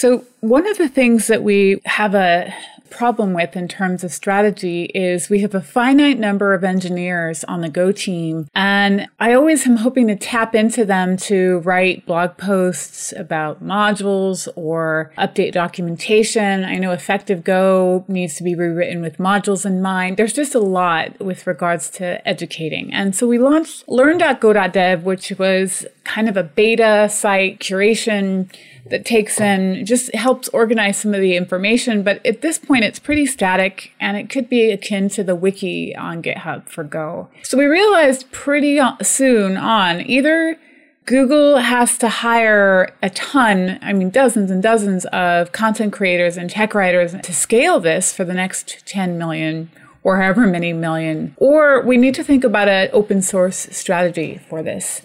So, one of the things that we have a problem with in terms of strategy is we have a finite number of engineers on the Go team. And I always am hoping to tap into them to write blog posts about modules or update documentation. I know effective Go needs to be rewritten with modules in mind. There's just a lot with regards to educating. And so we launched learn.go.dev, which was kind of a beta site curation that takes in just helps organize some of the information. But at this point, it's pretty static and it could be akin to the wiki on GitHub for Go. So we realized pretty soon on either Google has to hire a ton, I mean, dozens and dozens of content creators and tech writers to scale this for the next 10 million or however many million, or we need to think about an open source strategy for this.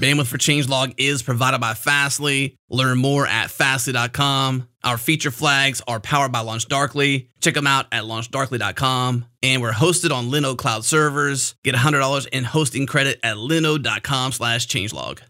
Bandwidth for Changelog is provided by Fastly. Learn more at fastly.com. Our feature flags are powered by LaunchDarkly. Check them out at launchdarkly.com. And we're hosted on Linode Cloud servers. Get $100 in hosting credit at linode.com slash changelog.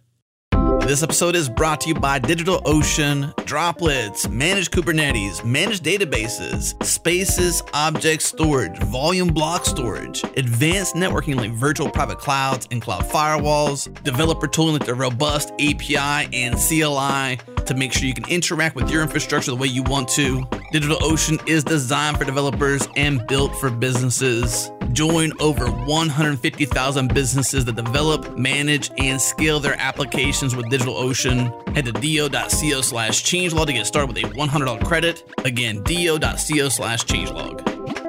This episode is brought to you by DigitalOcean, Droplets, Managed Kubernetes, Managed Databases, Spaces, Object Storage, Volume Block Storage, Advanced Networking like Virtual Private Clouds and Cloud Firewalls, Developer Tooling like the robust API and CLI to make sure you can interact with your infrastructure the way you want to. DigitalOcean is designed for developers and built for businesses. Join over 150,000 businesses that develop, manage, and scale their applications with. Head to do.co slash changelog to get started with a $100 credit. Again, do.co slash changelog.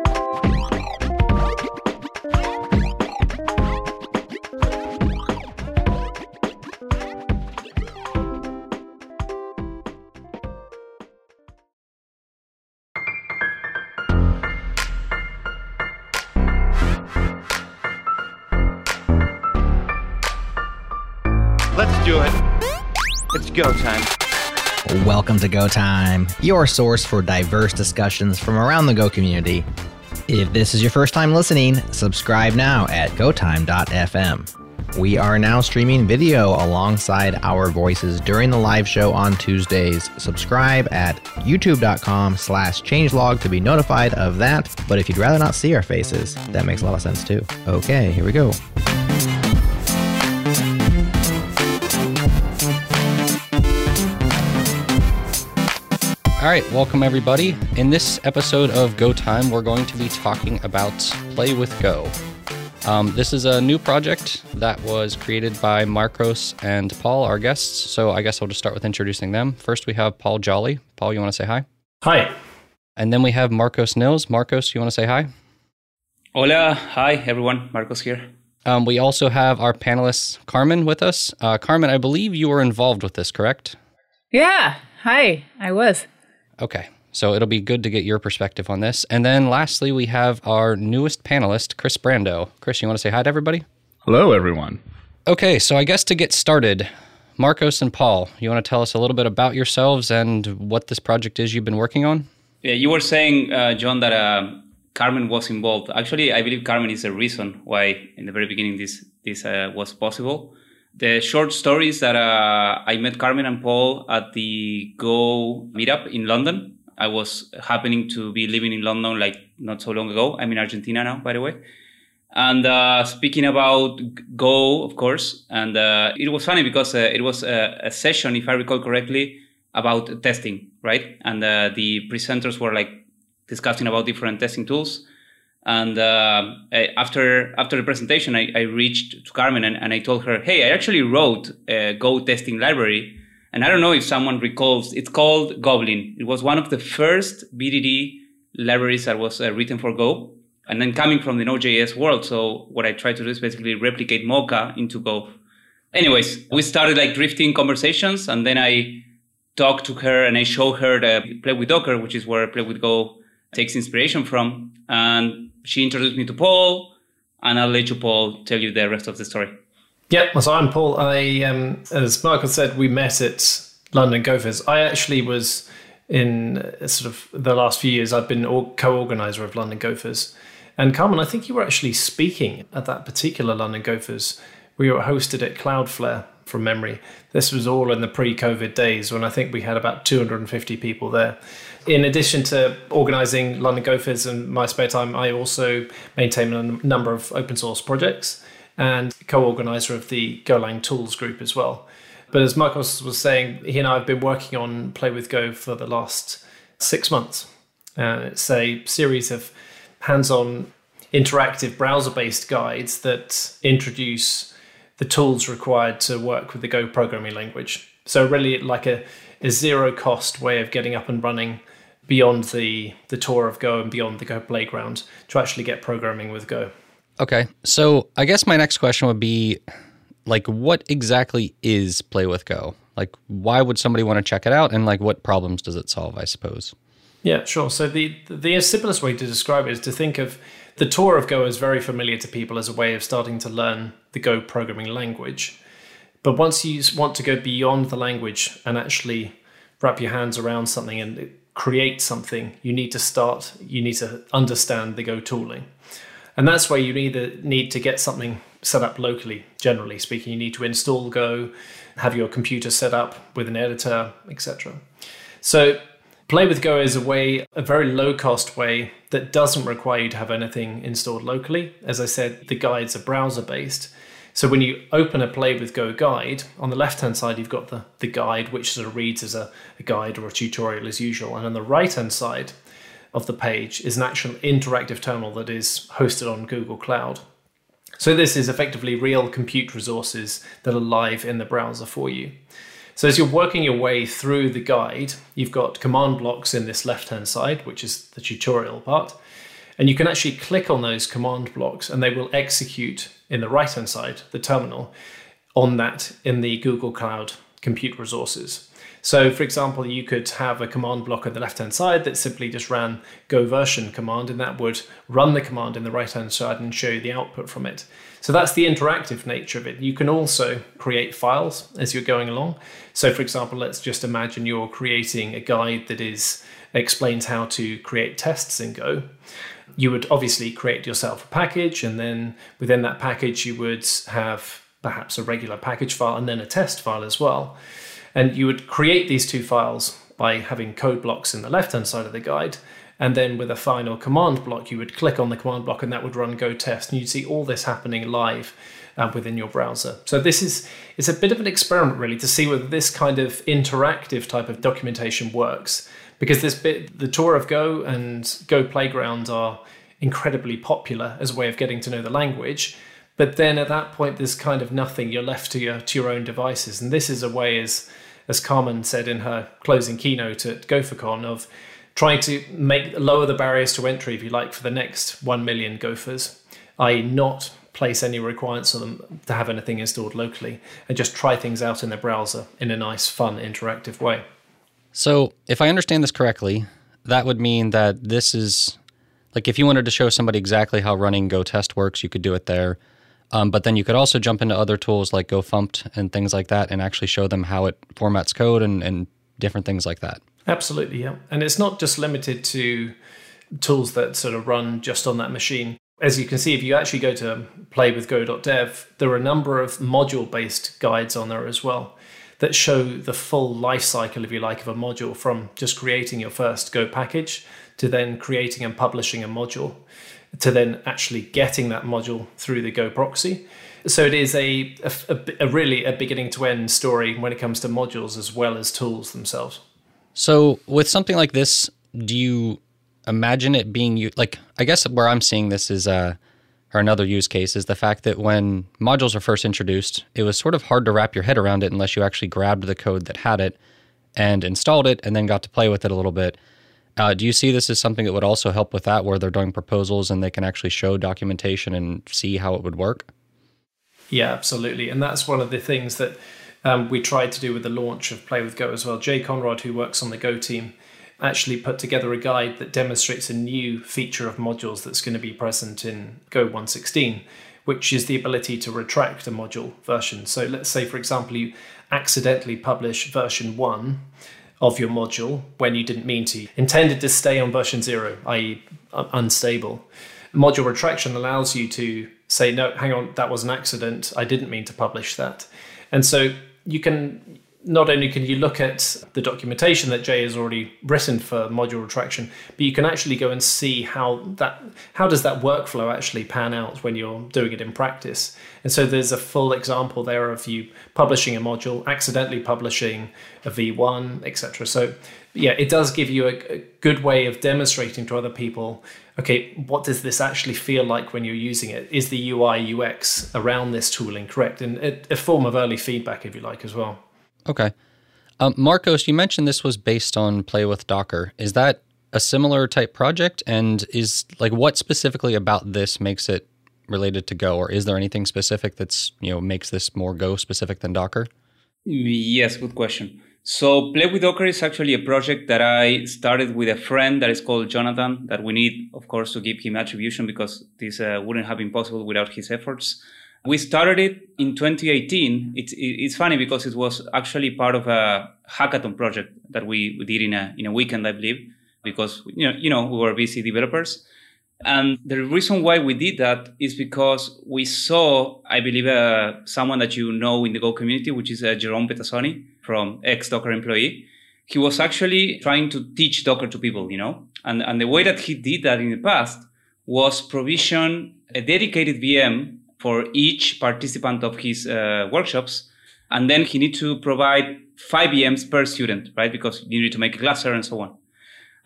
It's go time. Welcome to Go Time, your source for diverse discussions from around the Go community. If this is your first time listening, subscribe now at gotime.fm. We are now streaming video alongside our voices during the live show on Tuesdays. Subscribe at youtube.com slash changelog to be notified of that. But if you'd rather not see our faces, that makes a lot of sense too. Okay, here we go. All right, welcome everybody. In this episode of Go Time, we're going to be talking about Play with Go. Um, this is a new project that was created by Marcos and Paul, our guests. So I guess I'll just start with introducing them. First, we have Paul Jolly. Paul, you want to say hi? Hi. And then we have Marcos Nils. Marcos, you want to say hi? Hola. Hi, everyone. Marcos here. Um, we also have our panelist, Carmen, with us. Uh, Carmen, I believe you were involved with this, correct? Yeah. Hi. I was. Okay. So it'll be good to get your perspective on this. And then lastly, we have our newest panelist, Kris Brandow. Kris, you want to say hi to everybody? Hello, everyone. Okay, so I guess to get started, Marcos and Paul, you want to tell us a little bit about yourselves and what this project is you've been working on? Yeah, you were saying, uh, Jon, that uh, Carmen was involved. Actually, I believe Carmen is the reason why, in the very beginning, this this uh, was possible. The short story is that uh, I met Carmen and Paul at the Go meetup in London. I was happening to be living in London like not so long ago. I'm in Argentina now, by the way. And uh, speaking about Go, of course, and uh, it was funny because uh, it was a, a, session, if I recall correctly, about testing, right? And uh, the presenters were like discussing about different testing tools. And uh, after after the presentation, I, I reached to Carmen and, and, I told her, "Hey, I actually wrote a Go testing library, and I don't know if someone recalls. It's called Goblin. It was one of the first BDD libraries that was uh, written for Go, and then coming from the Node.js world. So what I try to do is basically replicate Mocha into Go. Anyways, we started like drifting conversations, and then I talked to her and I showed her the Play with Docker, which is where Play with Go takes inspiration from, and she introduced me to Paul, and I'll let you, Paul, tell you the rest of the story. Yeah, so I'm Paul. I, um, as Michael said, we met at London Gophers. I actually was in uh, sort of the last few years. I've been co-organizer of London Gophers, and Carmen, I think you were actually speaking at that particular London Gophers. We were hosted at Cloudflare from memory. This was all in the pre COVID days when I think we had about 250 people there. In addition to organising London Gophers and my spare time, I also maintain a number of open source projects and co organiser of the Golang Tools group as well. But as Marcos was saying, he and I have been working on Play with Go for the last six months. And it's a series of hands on interactive browser based guides that introduce the tools required to work with the Go programming language. So, really, like a, a zero cost way of getting up and running beyond the the tour of Go and beyond the Go playground to actually get programming with Go. Okay, so I guess my next question would be, like, what exactly is Play with Go? Like, why would somebody want to check it out, and like, what problems does it solve? I suppose. Yeah, sure. So the the simplest way to describe it is to think of the tour of Go as very familiar to people as a way of starting to learn the Go programming language. But once you want to go beyond the language and actually wrap your hands around something and create something, you need to start, you need to understand the Go tooling. And that's where you either need to get something set up locally, generally speaking. You need to install Go, have your computer set up with an editor, etc. So, Play with Go is a way, a very low cost way that doesn't require you to have anything installed locally. As I said, the guides are browser based. So when you open a Play with Go guide, on the left hand side, you've got the, the guide, which sort of reads as a, a guide or a tutorial as usual. And on the right hand side of the page is an actual interactive terminal that is hosted on Google Cloud. So this is effectively real compute resources that are live in the browser for you. So as you're working your way through the guide, you've got command blocks in this left hand side, which is the tutorial part. And you can actually click on those command blocks and they will execute in the right hand side, the terminal, on that in the Google Cloud compute resources. So, for example, you could have a command block on the left hand side that simply just ran go version command, and that would run the command in the right hand side and show you the output from it. So, that's the interactive nature of it. You can also create files as you're going along. So, for example, let's just imagine you're creating a guide that is explains how to create tests in Go you would obviously create yourself a package, and then within that package, you would have perhaps a regular package file and then a test file as well. And you would create these two files by having code blocks in the left hand side of the guide. And then with a final command block, you would click on the command block and that would run go test. And you'd see all this happening live uh, within your browser. So this is it's a bit of an experiment really to see whether this kind of interactive type of documentation works because this bit, the tour of Go and Go Playground are incredibly popular as a way of getting to know the language. But then at that point, there's kind of nothing. You're left to your to your own devices, and this is a way, as as Carmen said in her closing keynote at GopherCon, of trying to make lower the barriers to entry, if you like, for the next one million Gophers, i.e., not place any requirements on them to have anything installed locally, and just try things out in their browser in a nice, fun, interactive way. So, if I understand this correctly, that would mean that this is like if you wanted to show somebody exactly how running Go test works, you could do it there. Um, but then you could also jump into other tools like gofumpt and things like that and actually show them how it formats code and, and different things like that. Absolutely, yeah. And it's not just limited to tools that sort of run just on that machine. As you can see, if you actually go to playwithgo.dev, there are a number of module based guides on there as well that show the full life cycle, if you like, of a module from just creating your first Go package to then creating and publishing a module to then actually getting that module through the Go proxy. So it is a, a, a really a beginning to end story when it comes to modules as well as tools themselves. So with something like this, do you imagine it being like I guess where I'm seeing this is uh or another use case is the fact that when modules are first introduced, it was sort of hard to wrap your head around it unless you actually grabbed the code that had it and installed it and then got to play with it a little bit. Uh, do you see this as something that would also help with that, where they're doing proposals and they can actually show documentation and see how it would work? Yeah, absolutely. And that's one of the things that um, we tried to do with the launch of Play with Go as well. Jay Conrod, who works on the Go team, actually put together a guide that demonstrates a new feature of modules that's going to be present in Go 116, which is the ability to retract a module version. So let's say, for example, you accidentally publish version 1 of your module when you didn't mean to, intended to stay on version 0, i.e., unstable. Module retraction allows you to say, no, hang on, that was an accident. I didn't mean to publish that. And so you can not only can you look at the documentation that Jay has already written for module retraction, but you can actually go and see how that how does that workflow actually pan out when you're doing it in practice. And so there's a full example there of you publishing a module, accidentally publishing a V1, etc. So yeah, it does give you a, a good way of demonstrating to other people okay, what does this actually feel like when you're using it? Is the UI UX around this tooling correct? And a, a form of early feedback, if you like, as well. Okay. Um, Marcos, you mentioned this was based on Play with Docker. Is that a similar type project? And is like what specifically about this makes it related to Go, or is there anything specific that's you know makes this more Go specific than Docker? Yes, good question. So Play with Docker is actually a project that I started with a friend that is called Jonathan. That we need, of course, to give him attribution because this uh, wouldn't have been possible without his efforts. We started it in 2018. It's it's funny because it was actually part of a hackathon project that we, did in a in a weekend, I believe, because you know you know we were busy developers. And the reason why we did that is because we saw, I believe, uh, someone that you know in the Go community, which is uh, Jerome Petazzoni from ex Docker employee. He was actually trying to teach Docker to people, you know, and, and the way that he did that in the past was provision a dedicated VM for each participant of his uh, workshops. And then he need to provide five VMs per student, right? Because you need to make a cluster and so on.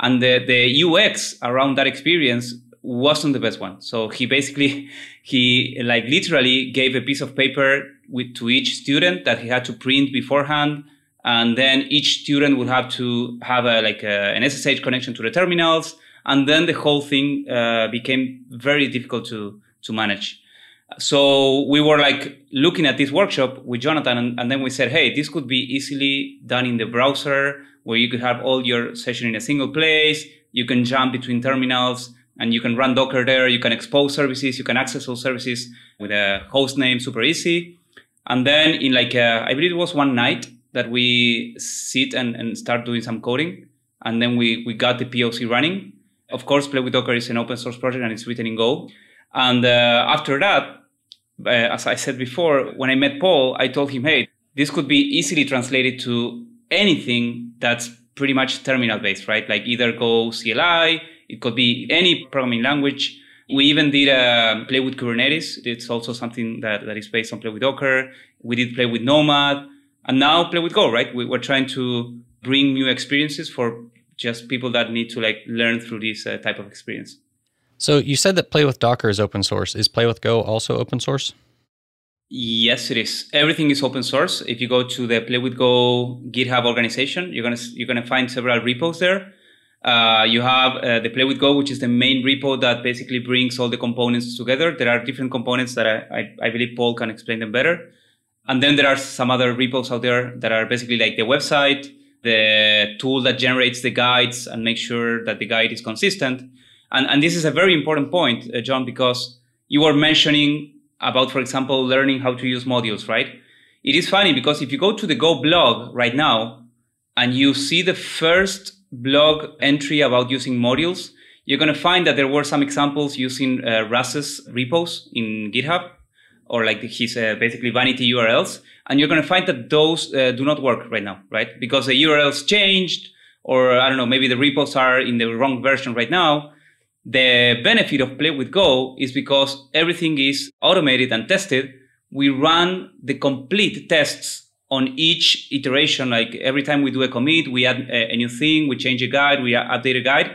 And the, the UX around that experience wasn't the best one. So he basically, he like literally gave a piece of paper with, to each student that he had to print beforehand. And then each student would have to have a, like a, an SSH connection to the terminals. And then the whole thing uh, became very difficult to, to manage. So we were like looking at this workshop with Jonathan, and, and, then we said, hey, this could be easily done in the browser where you could have all your session in a single place. You can jump between terminals and you can run Docker there. You can expose services. You can access those services with a host name, super easy. And then in like, a, I believe it was one night that we sit and, and start doing some coding. And then we, we got the POC running. Of course, Play with Docker is an open source project and it's written in Go. And uh, after that, uh, as I said before, when I met Paul, I told him, hey, this could be easily translated to anything that's pretty much terminal based, right? Like either Go CLI, it could be any programming language. We even did a play with Kubernetes. It's also something that, that is based on play with Docker. We did play with Nomad and now play with Go, right? We, are trying to bring new experiences for just people that need to like learn through this uh, type of experience. So you said that Play with Docker is open source. Is Play with Go also open source? Yes, it is. Everything is open source. If you go to the Play with Go GitHub organization, you're gonna you're gonna find several repos there. Uh, you have uh, the Play with Go, which is the main repo that basically brings all the components together. There are different components that I, I, I believe Paul can explain them better. And then there are some other repos out there that are basically like the website, the tool that generates the guides and makes sure that the guide is consistent. And, and this is a very important point, uh, Jon, because you were mentioning about, for example, learning how to use modules, right? It is funny because if you go to the Go blog right now and you see the first blog entry about using modules, you're going to find that there were some examples using uh, Russ's repos in GitHub or like his uh, basically vanity URLs. And you're going to find that those uh, do not work right now, right? Because the URLs changed or I don't know, maybe the repos are in the wrong version right now. The benefit of Play with Go is because everything is automated and tested. We run the complete tests on each iteration. Like every time we do a commit, we add a, a new thing, we change a guide, we update a guide.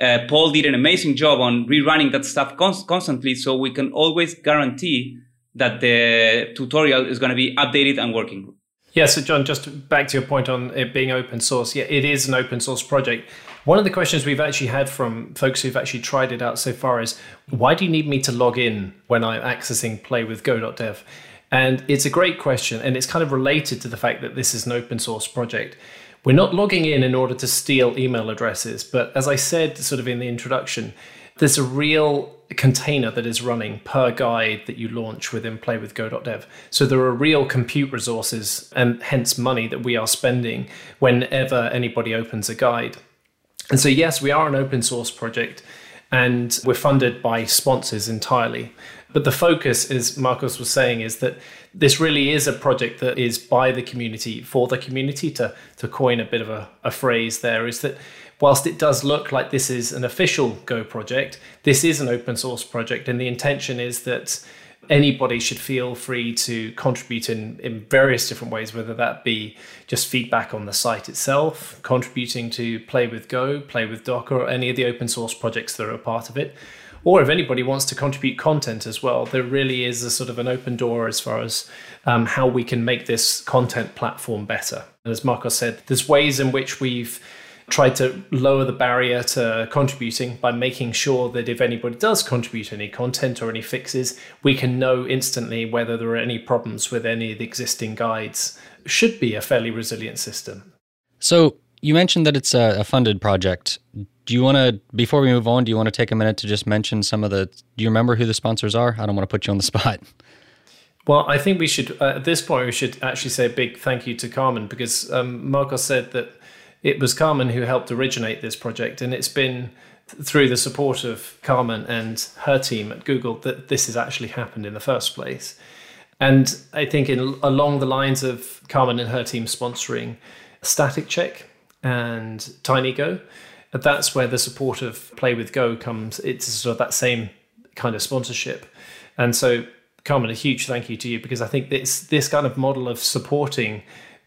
Uh, Paul did an amazing job on rerunning that stuff const- constantly, so we can always guarantee that the tutorial is going to be updated and working. Yeah, so Jon, just back to your point on it being open source. Yeah, it is an open source project. One of the questions we've actually had from folks who've actually tried it out so far is why do you need me to log in when I'm accessing playwithgo.dev? And it's a great question, and it's kind of related to the fact that this is an open source project. We're not logging in in order to steal email addresses, but as I said sort of in the introduction, there's a real container that is running per guide that you launch within playwithgo.dev. So there are real compute resources and hence money that we are spending whenever anybody opens a guide. And so, yes, we are an open source project and we're funded by sponsors entirely. But the focus, as Marcos was saying, is that this really is a project that is by the community for the community. To to coin a bit of a, a phrase, there is that whilst it does look like this is an official Go project, this is an open source project, and the intention is that anybody should feel free to contribute in, in various different ways, whether that be just feedback on the site itself, contributing to Play with Go, Play with Docker, or any of the open source projects that are a part of it. Or if anybody wants to contribute content as well, there really is a sort of an open door as far as um, how we can make this content platform better. And as Marcos said, there's ways in which we've tried to lower the barrier to contributing by making sure that if anybody does contribute any content or any fixes, we can know instantly whether there are any problems with any of the existing guides. Should be a fairly resilient system. So you mentioned that it's a, funded project. Do you want to, before we move on, do you want to take a minute to just mention some of the? Do you remember who the sponsors are? I don't want to put you on the spot. Well, I think we should, uh, at this point, we should actually say a big thank you to Carmen because um, Marcos said that it was Carmen who helped originate this project, and it's been through the support of Carmen and her team at Google that this has actually happened in the first place. And I think in, along the lines of Carmen and her team sponsoring Static Check and TinyGo, that's where the support of Play with Go comes. It's sort of that same kind of sponsorship. And so, Carmen, a huge thank you to you because I think this this kind of model of supporting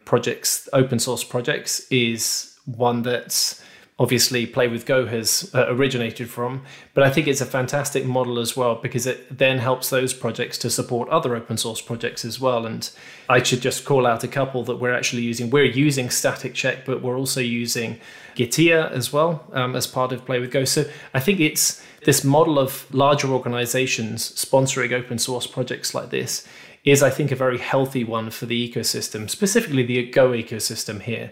projects, open source projects, is one that's obviously Play with Go has uh, originated from. But I think it's a fantastic model as well because it then helps those projects to support other open source projects as well. And I should just call out a couple that we're actually using. We're using Static Check, but we're also using Gitea as well um, as part of Play with Go. So I think it's this model of larger organizations sponsoring open source projects like this is, I think, a very healthy one for the ecosystem, specifically the Go ecosystem here,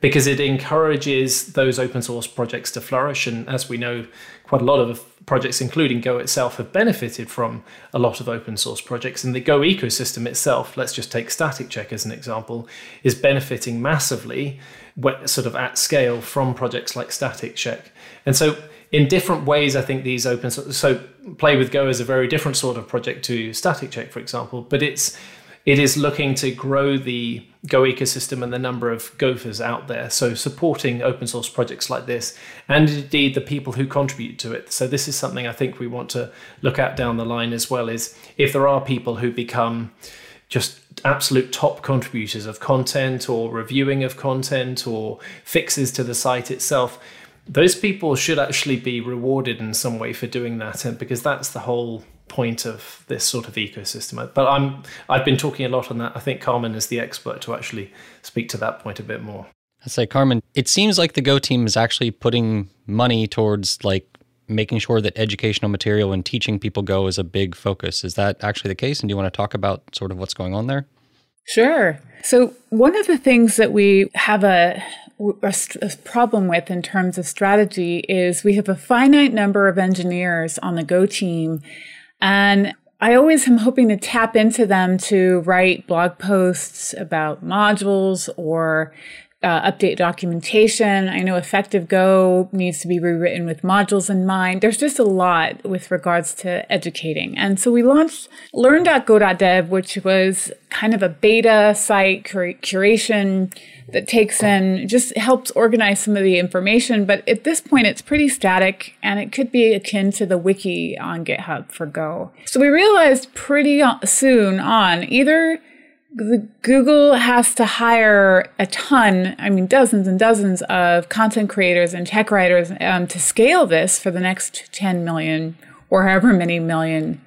because it encourages those open source projects to flourish. And as we know, quite a lot of projects, including Go itself, have benefited from a lot of open source projects. And the Go ecosystem itself, let's just take Static Check as an example, is benefiting massively, sort of at scale, from projects like Static Check. And so in different ways, I think these open so Play with Go is a very different sort of project to Static Check, for example, but it's it is looking to grow the Go ecosystem and the number of Gophers out there. So supporting open source projects like this, and indeed the people who contribute to it. So this is something I think we want to look at down the line as well. Is if there are people who become just absolute top contributors of content or reviewing of content or fixes to the site itself those people should actually be rewarded in some way for doing that and because that's the whole point of this sort of ecosystem. But i'm i've been talking a lot on that. I think carmen is the expert to actually speak to that point a bit more. I say carmen it seems like the go team is actually putting money towards like making sure that educational material and teaching people go is a big focus. Is that actually the case? And do you want to talk about sort of what's going on there? Sure. So, one of the things that we have a, a, a, problem with in terms of strategy is we have a finite number of engineers on the Go team. And I always am hoping to tap into them to write blog posts about modules or uh, update documentation. I know Effective Go needs to be rewritten with modules in mind. There's just a lot with regards to educating. And so we launched learn.go.dev, which was kind of a beta site cur- curation that takes in, just helps organize some of the information. But at this point, it's pretty static and it could be akin to the wiki on GitHub for Go. So we realized pretty soon on either the Google has to hire a ton, I mean, dozens and dozens of content creators and tech writers um, to scale this for the next 10 million or however many million.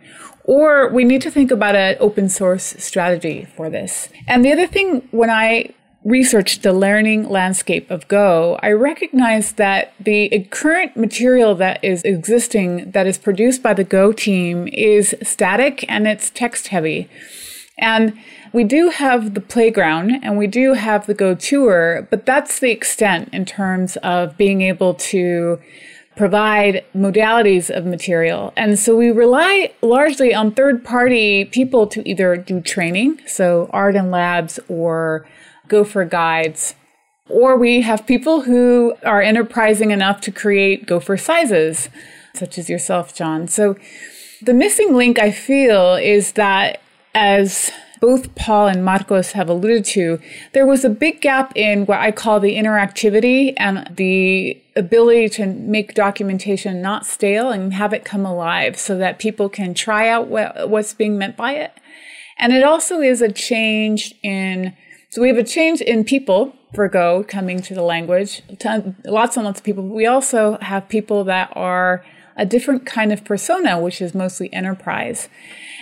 Or we need to think about an open source strategy for this. And the other thing, when I researched the learning landscape of Go, I recognized that the current material that is existing, that is produced by the Go team, is static and it's text heavy. And we do have the playground and we do have the Go Tour, but that's the extent in terms of being able to provide modalities of material. And so we rely largely on third party people to either do training, so Ardan Labs or Gopher guides, or we have people who are enterprising enough to create Gophercises, such as yourself, Jon. So The missing link, I feel, is that as both Paul and Marcos have alluded to, there was a big gap in what I call the interactivity and the ability to make documentation not stale and have it come alive so that people can try out what, what's being meant by it. And it also is a change in, so we have a change in people for Go coming to the language, lots and lots of people. We also have people that are a different kind of persona, which is mostly enterprise.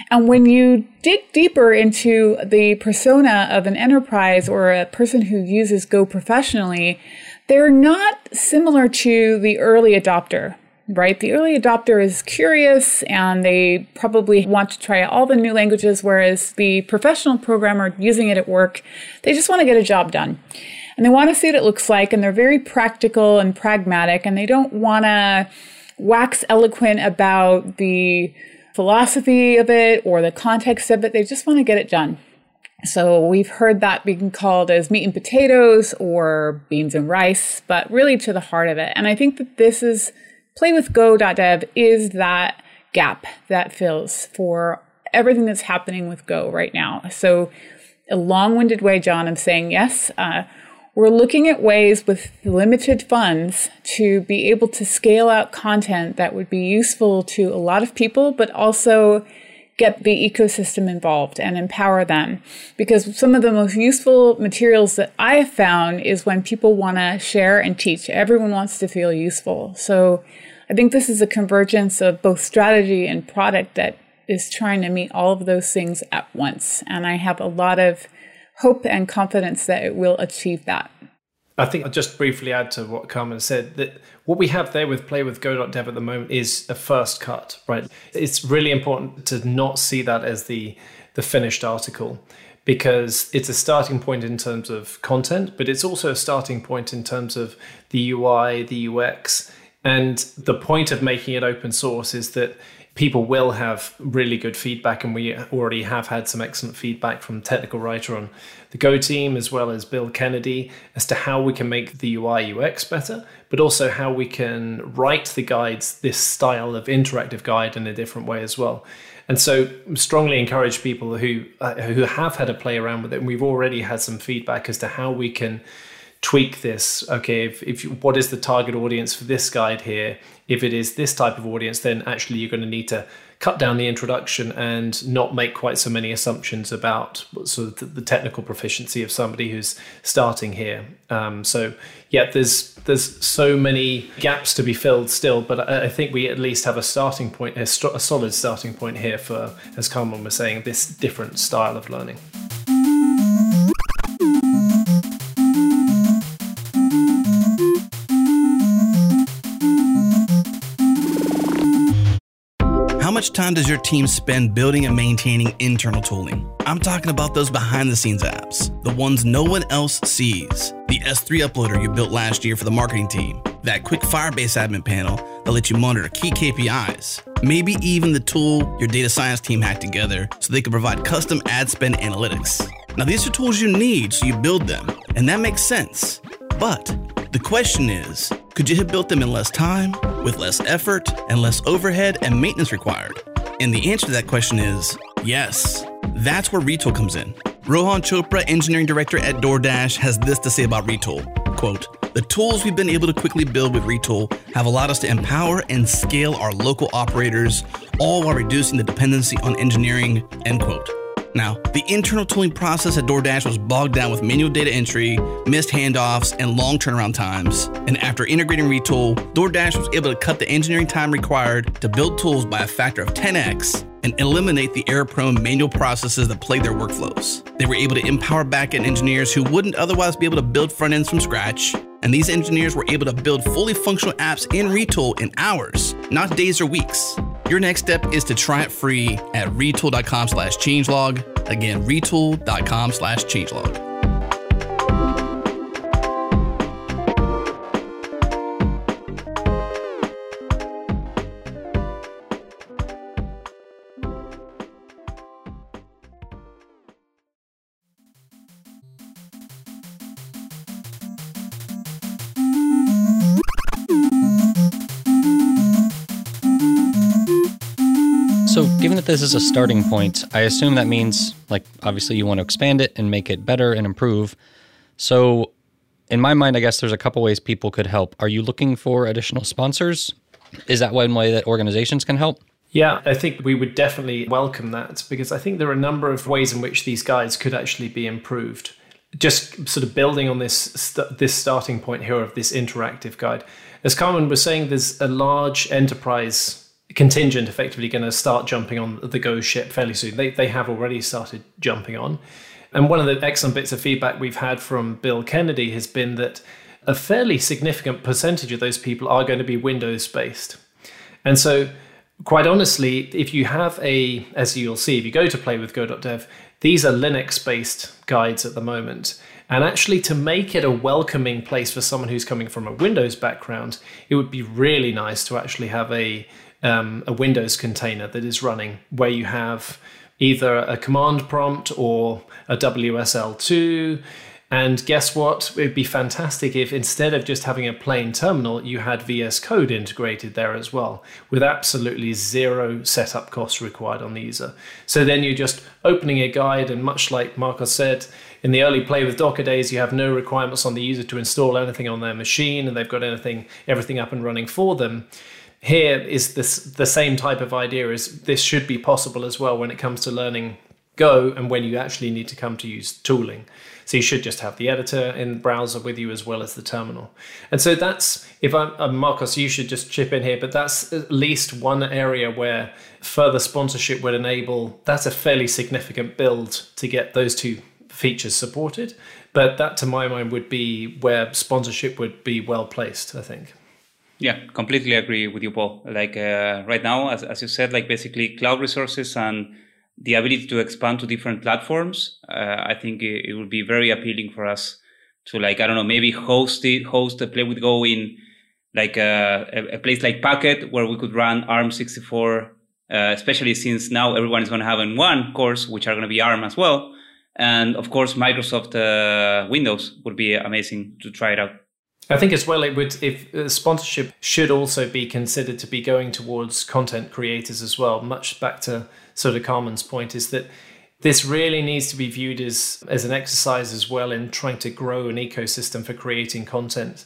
And when you dig deeper into the persona of an enterprise or a person who uses Go professionally, they're not similar to the early adopter, right? The early adopter is curious and they probably want to try all the new languages, whereas the professional programmer using it at work, they just want to get a job done. And they want to see what it looks like, and they're very practical and pragmatic, and they don't want to wax eloquent about the philosophy of it or the context of it. They just want to get it done. So we've heard that being called as meat and potatoes or beans and rice, but really to the heart of it. And I think that this is playwithgo.dev is that gap that fills for everything that's happening with Go right now. So a long-winded way, Jon, of saying yes. Uh, we're looking at ways with limited funds to be able to scale out content that would be useful to a lot of people, but also get the ecosystem involved and empower them. Because some of the most useful materials that I have found is when people want to share and teach. Everyone wants to feel useful. So I think this is a convergence of both strategy and product that is trying to meet all of those things at once. And I have a lot of hope and confidence that it will achieve that. I think I'll just briefly add to what Carmen said that what we have there with playwithgo.dev at the moment is a first cut, right? It's really important to not see that as the the finished article because it's a starting point in terms of content, but it's also a starting point in terms of the UI, the UX. And the point of making it open source is that people will have really good feedback, and we already have had some excellent feedback from technical writer on the Go team as well as Bill Kennedy as to how we can make the UI UX better, but also how we can write the guides this style of interactive guide in a different way as well. And so, strongly encourage people who uh, who have had a play around with it, and we've already had some feedback as to how we can tweak this. Okay, if, if you, what is the target audience for this guide here? If it is this type of audience, then actually you're going to need to cut down the introduction and not make quite so many assumptions about sort of the technical proficiency of somebody who's starting here. Um, so yeah, there's there's so many gaps to be filled still, but I, I think we at least have a starting point, a, st- a solid starting point here for, as Carmen was saying, this different style of learning. Much time does your team spend building and maintaining internal tooling? I'm talking about those behind the scenes apps, the ones no one else sees. The S3 uploader you built last year for the marketing team, that quick Firebase admin panel that lets you monitor key KPIs, maybe even the tool your data science team hacked together so they could provide custom ad spend analytics. Now, these are tools you need, so you build them, and that makes sense. But the question is could you have built them in less time, with less effort, and less overhead and maintenance required? And the answer to that question is yes. That's where Retool comes in. Rohan Chopra, engineering director at DoorDash, has this to say about Retool. Quote, the tools we've been able to quickly build with Retool have allowed us to empower and scale our local operators, all while reducing the dependency on engineering, end quote. Now, the internal tooling process at DoorDash was bogged down with manual data entry, missed handoffs, and long turnaround times. And after integrating Retool, DoorDash was able to cut the engineering time required to build tools by a factor of 10x and eliminate the error prone manual processes that plague their workflows. They were able to empower backend engineers who wouldn't otherwise be able to build front ends from scratch. And these engineers were able to build fully functional apps in Retool in hours, not days or weeks. Your next step is to try it free at retool.com slash changelog. Again, retool.com slash changelog. This is a starting point, I assume that means, like, obviously you want to expand it and make it better and improve. So, in my mind, I guess there's a couple ways people could help. Are you looking for additional sponsors? Is that one way that organizations can help? Yeah, I think we would definitely welcome that because I think there are a number of ways in which these guides could actually be improved. Just sort of building on this st- this starting point here of this interactive guide. As Carmen was saying, there's a large enterprise contingent effectively going to start jumping on the Go ship fairly soon. They, they have already started jumping on. And one of the excellent bits of feedback we've had from Bill Kennedy has been that a fairly significant percentage of those people are going to be Windows based. And so, quite honestly, if you have a, as you'll see, if you go to play with playwithgo.dev, these are Linux based guides at the moment. And actually, to make it a welcoming place for someone who's coming from a Windows background, it would be really nice to actually have a um, a Windows container that is running where you have either a command prompt or a WSL2. And guess what? It would be fantastic if instead of just having a plain terminal, you had VS Code integrated there as well, with absolutely zero setup costs required on the user. So then you're just opening a guide, and much like Marcos said, in the early play with Docker days, you have no requirements on the user to install anything on their machine, and they've got anything, everything up and running for them here is this the same type of idea is this should be possible as well when it comes to learning go and when you actually need to come to use tooling. So you should just have the editor in the browser with you as well as the terminal. And so that's if i'm, I'm marcos you should just chip in here but that's at least one area where further sponsorship would enable that's a fairly significant build to get those two features supported. But that to my mind would be where sponsorship would be well placed i think yeah, completely agree with you, Paul. Like uh, right now, as, as you said, like basically cloud resources and the ability to expand to different platforms, uh, I think it, it, would be very appealing for us to like, I don't know, maybe host it, host a Play with Go in like uh, a, a place like Packet where we could run ARM64, uh, especially since now everyone is going to have M1 cores, which are going to be ARM as well. And of course, Microsoft uh, Windows would be amazing to try it out. I think as well, it would if uh, sponsorship should also be considered to be going towards content creators as well. Much back to sort of Carmen's point is that this really needs to be viewed as as an exercise as well in trying to grow an ecosystem for creating content.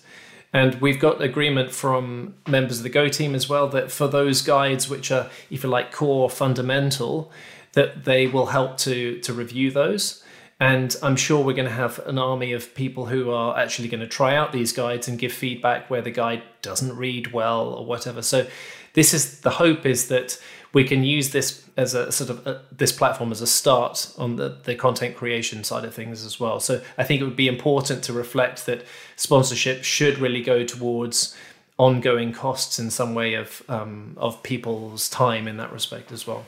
And we've got agreement from members of the Go team as well that for those guides which are, if you like, core fundamental, that they will help to to review those. And I'm sure we're going to have an army of people who are actually going to try out these guides and give feedback where the guide doesn't read well or whatever. So, this is the hope is that we can use this as a sort of a, this platform as a start on the, the content creation side of things as well. So, I think it would be important to reflect that sponsorship should really go towards ongoing costs in some way of um, of people's time in that respect as well.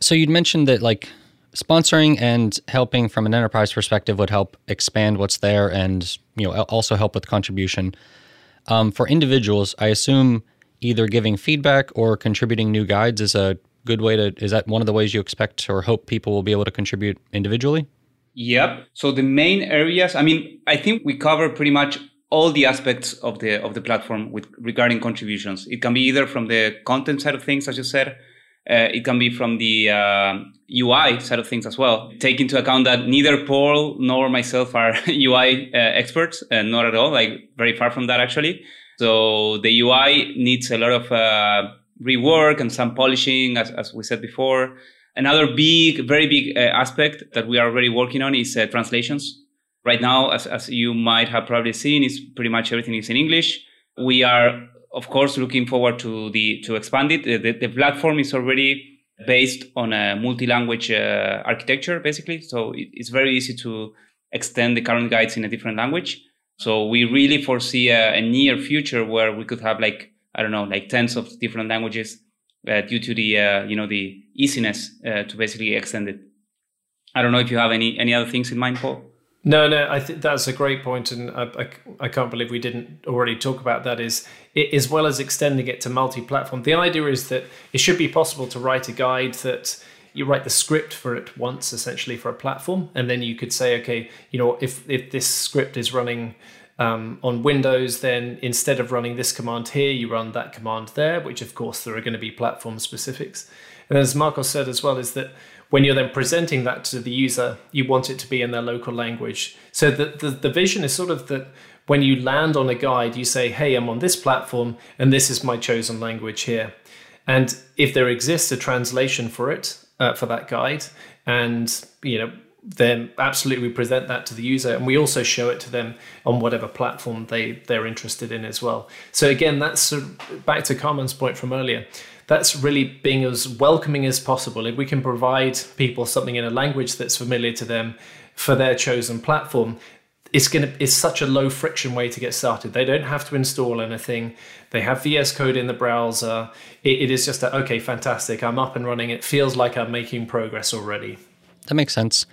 So you'd mentioned that like sponsoring and helping from an enterprise perspective would help expand what's there and you know also help with contribution. Um, for individuals i assume either giving feedback or contributing new guides is a good way to is that one of the ways you expect or hope people will be able to contribute individually? Yep. So the main areas i mean i think we cover pretty much all the aspects of the of the platform with regarding contributions. It can be either from the content side of things as you said uh, it can be from the uh, UI side of things as well. Take into account that neither Paul nor myself are UI uh, experts, uh, not at all, like very far from that actually. So the UI needs a lot of uh, rework and some polishing, as, as, we said before. Another big, very big uh, aspect that we are already working on is translations. Right now, as, as you might have probably seen, is pretty much everything is in English. We are of course, looking forward to the to expand it. The, the platform is already based on a multi-language uh, architecture, basically. So it, it's very easy to extend the current guides in a different language. So we really foresee a, a, near future where we could have like I don't know, like tens of different languages uh, due to the uh, you know the easiness uh, to basically extend it. I don't know if you have any any other things in mind, Paul. No, no, I think that's a great point, and I, I, I, can't believe we didn't already talk about that. Is it, as well as extending it to multi-platform. The idea is that it should be possible to write a guide that you write the script for it once, essentially for a platform, and then you could say, okay, you know, if if this script is running um, on Windows, then instead of running this command here, you run that command there, which of course there are going to be platform specifics. And as Marcos said as well, is that when you're then presenting that to the user, you want it to be in their local language. So the, the, the vision is sort of that when you land on a guide, you say, hey, I'm on this platform and this is my chosen language here. And if there exists a translation for it, uh, for that guide, and you know, then absolutely we present that to the user and we also show it to them on whatever platform they they're interested in as well so again that's sort of back to carmen's point from earlier that's really being as welcoming as possible. If we can provide people something in a language that's familiar to them for their chosen platform it's going to it's such a low friction way to get started. They don't have to install anything. They have vs code in the browser. It, it is just a okay fantastic i'm up and running. It feels like i'm making progress already. That makes sense.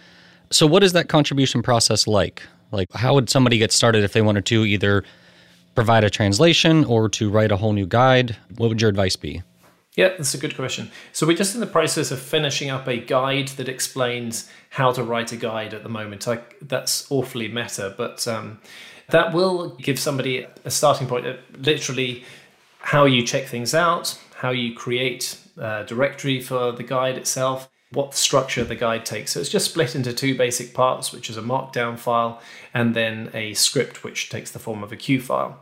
So, what is that contribution process like? Like, how would somebody get started if they wanted to either provide a translation or to write a whole new guide? What would your advice be? Yeah, that's a good question. So, we're just in the process of finishing up a guide that explains how to write a guide at the moment. I, that's awfully meta, but um, that will give somebody a starting point, literally, how you check things out, how you create a directory for the guide itself what structure the guide takes. So it's just split into two basic parts, which is a markdown file and then a script, which takes the form of a CUE file.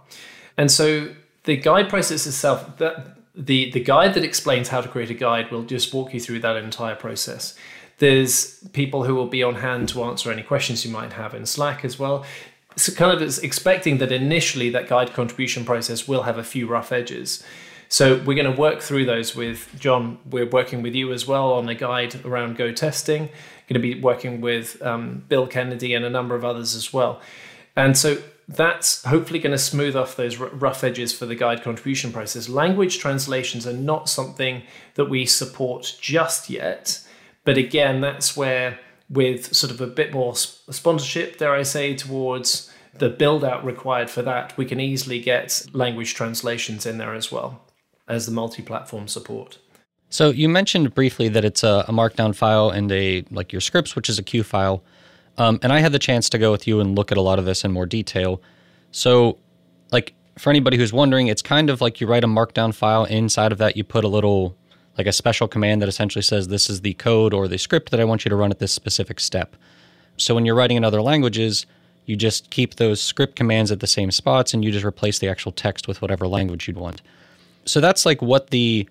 And so the guide process itself, that the, the guide that explains how to create a guide will just walk you through that entire process. There's people who will be on hand to answer any questions you might have in Slack as well. So kind of expecting that initially that guide contribution process will have a few rough edges. So we're going to work through those with Jon. We're working with you as well on a guide around Go testing. Going to be working with um, Bill Kennedy and a number of others as well. And so that's hopefully going to smooth off those rough edges for the guide contribution process. Language translations are not something that we support just yet. But again, that's where, with sort of a bit more sponsorship, dare I say, towards the build out required for that, we can easily get language translations in there as well as the multi-platform support. So you mentioned briefly that it's a, a markdown file and a like your scripts, which is a CUE file. Um, and I had the chance to go with you and look at a lot of this in more detail. So, like for anybody who's wondering, it's kind of like you write a markdown file. Inside of that, you put a little like a special command that essentially says this is the code or the script that I want you to run at this specific step. So when you're writing in other languages, you just keep those script commands at the same spots and you just replace the actual text with whatever language you'd want so that's like what the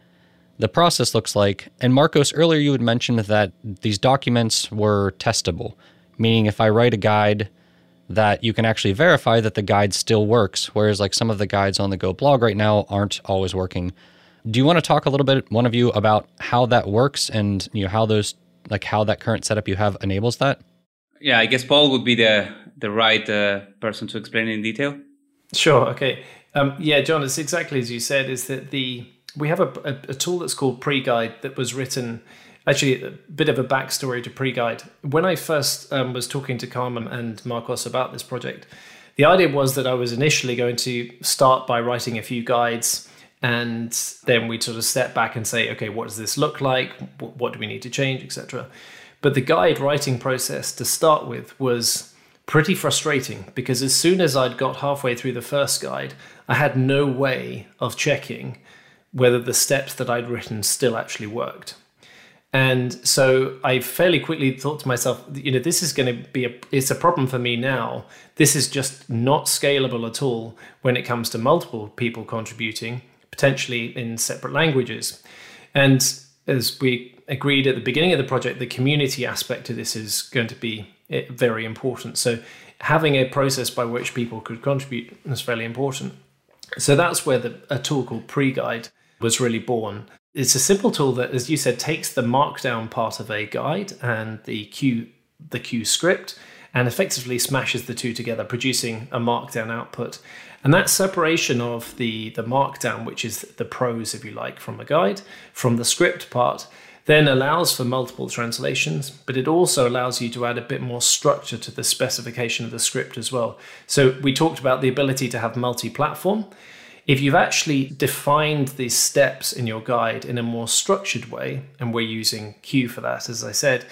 the process looks like. And Marcos, earlier you had mentioned that these documents were testable, meaning if I write a guide that you can actually verify that the guide still works, whereas like some of the guides on the Go blog right now aren't always working. Do you want to talk a little bit, one of you, about how that works and you know how those like how that current setup you have enables that? Yeah, I guess Paul would be the the right uh, person to explain in detail. Sure. Okay. Um, yeah, Jon, it's exactly as you said. Is that the we have a, a, a tool that's called PreGuide that was written. Actually, a bit of a backstory to PreGuide. When I first um, was talking to Carmen and Marcos about this project, the idea was that I was initially going to start by writing a few guides and then we sort of step back and say, okay, what does this look like? What do we need to change, etc. But the guide writing process to start with was pretty frustrating because as soon as I'd got halfway through the first guide, I had no way of checking whether the steps that I'd written still actually worked. And so I fairly quickly thought to myself, you know, this is going to be a it's a problem for me now. This is just not scalable at all when it comes to multiple people contributing, potentially in separate languages. And as we agreed at the beginning of the project, the community aspect of this is going to be eh, very important. So having a process by which people could contribute is fairly important. So that's where the, a tool called PreGuide was really born. It's a simple tool that, as you said, takes the markdown part of a guide and the CUE the CUE script and effectively smashes the two together, producing a markdown output. And that separation of the, the markdown, which is the prose, if you like, from a guide, from the script part, then allows for multiple translations, but it also allows you to add a bit more structure to the specification of the script as well. So we talked about the ability to have multi-platform. If you've actually defined these steps in your guide in a more structured way, and we're using CUE for that, as I said,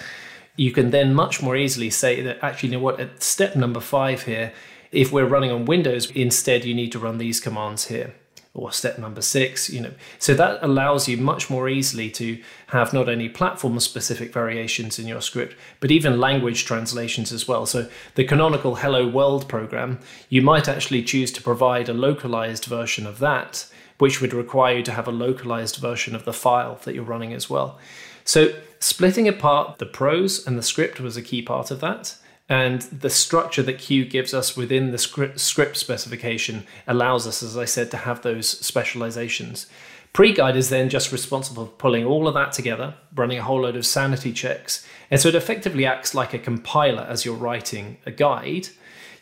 you can then much more easily say that actually, you know what, at step number five here, if we're running on Windows, instead you need to run these commands here or step number six, you know. So that allows you much more easily to have not only platform specific variations in your script, but even language translations as well. So the canonical Hello World program, you might actually choose to provide a localized version of that, which would require you to have a localized version of the file that you're running as well. So splitting apart the prose and the script was a key part of that. And the structure that CUE gives us within the script, script specification allows us, as I said, to have those specializations. Pre-guide is then just responsible for pulling all of that together, running a whole load of sanity checks. And so it effectively acts like a compiler as you're writing a guide.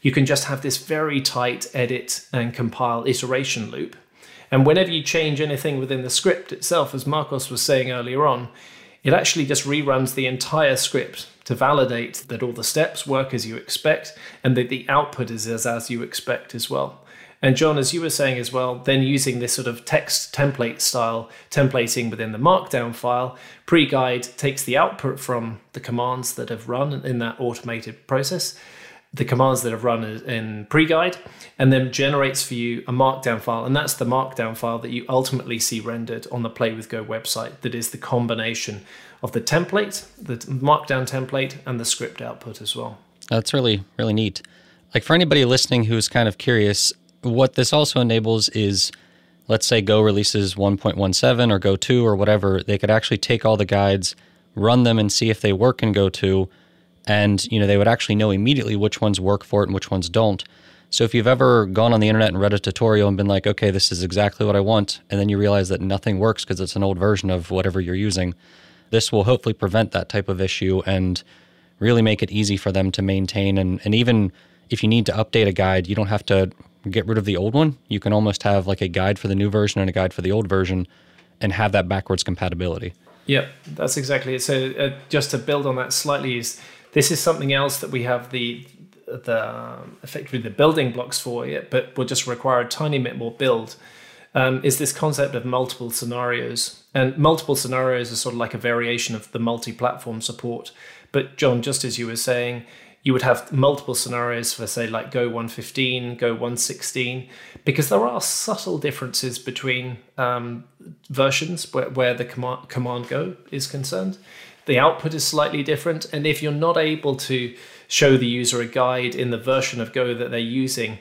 You can just have this very tight edit and compile iteration loop. And whenever you change anything within the script itself, as Marcos was saying earlier on, it actually just reruns the entire script to validate that all the steps work as you expect and that the output is as, as you expect as well. And Jon, as you were saying as well, then using this sort of text template style templating within the markdown file, pre-guide takes the output from the commands that have run in that automated process the commands that have run in pre-guide and then generates for you a markdown file and that's the markdown file that you ultimately see rendered on the play with go website that is the combination of the template the markdown template and the script output as well that's really really neat like for anybody listening who's kind of curious what this also enables is let's say go releases 1.17 or go 2 or whatever they could actually take all the guides run them and see if they work in go 2 and you know they would actually know immediately which ones work for it and which ones don't. So if you've ever gone on the internet and read a tutorial and been like, okay, this is exactly what I want, and then you realize that nothing works because it's an old version of whatever you're using, this will hopefully prevent that type of issue and really make it easy for them to maintain. And, and even if you need to update a guide, you don't have to get rid of the old one. You can almost have like a guide for the new version and a guide for the old version and have that backwards compatibility. Yep, that's exactly it. So uh, just to build on that slightly is this is something else that we have the the effectively the building blocks for it, but will just require a tiny bit more build. Um, is this concept of multiple scenarios, and multiple scenarios are sort of like a variation of the multi-platform support. But Jon, just as you were saying, you would have multiple scenarios for say like go 115 go 116 because there are subtle differences between um, versions where, where the command, command go is concerned the output is slightly different. And if you're not able to show the user a guide in the version of Go that they're using,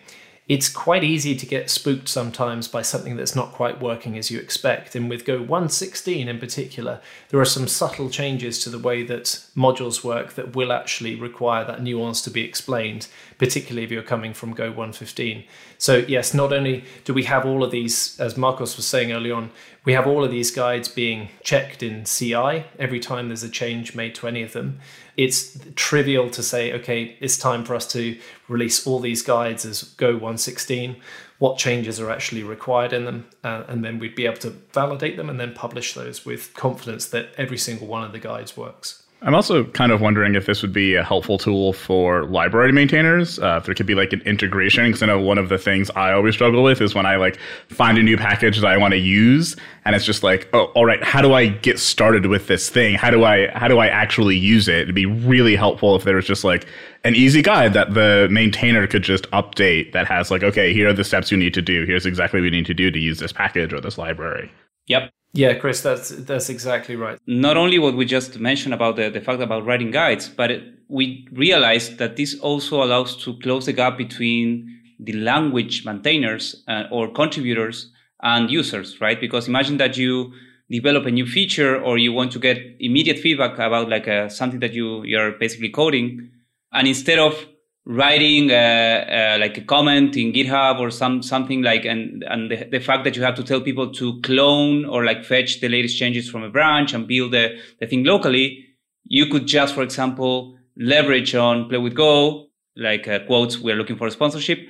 it's quite easy to get spooked sometimes by something that's not quite working as you expect. And with Go 116 in particular, there are some subtle changes to the way that modules work that will actually require that nuance to be explained, particularly if you're coming from Go 115. So, yes, not only do we have all of these, as Marcos was saying early on, we have all of these guides being checked in CI every time there's a change made to any of them. It's trivial to say, okay, it's time for us to release all these guides as Go 116. What changes are actually required in them? Uh, and then we'd be able to validate them and then publish those with confidence that every single one of the guides works. I'm also kind of wondering if this would be a helpful tool for library maintainers. Uh, if there could be like an integration, because I know one of the things I always struggle with is when I like find a new package that I want to use, and it's just like, oh, all right, how do I get started with this thing? How do I how do I actually use it? It'd be really helpful if there was just like an easy guide that the maintainer could just update that has like, okay, here are the steps you need to do. Here's exactly what you need to do to use this package or this library. Yep. Yeah, Kris, that's that's exactly right. Not only what we just mentioned about the, the fact about writing guides, but it, we realized that this also allows to close the gap between the language maintainers uh, or contributors and users, right? Because imagine that you develop a new feature or you want to get immediate feedback about like a, uh, something that you you're basically coding, and instead of writing a, a, like a comment in GitHub or some something like and and the, the, fact that you have to tell people to clone or like fetch the latest changes from a branch and build the, the thing locally, you could just, for example, leverage on Play with Go, like uh, quotes, we're looking for a sponsorship,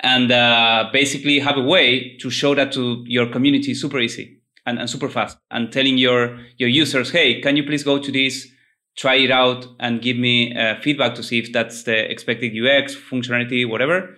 and uh, basically have a way to show that to your community super easy and, and super fast and telling your your users, hey, can you please go to this try it out and give me uh, feedback to see if that's the expected UX, functionality, whatever.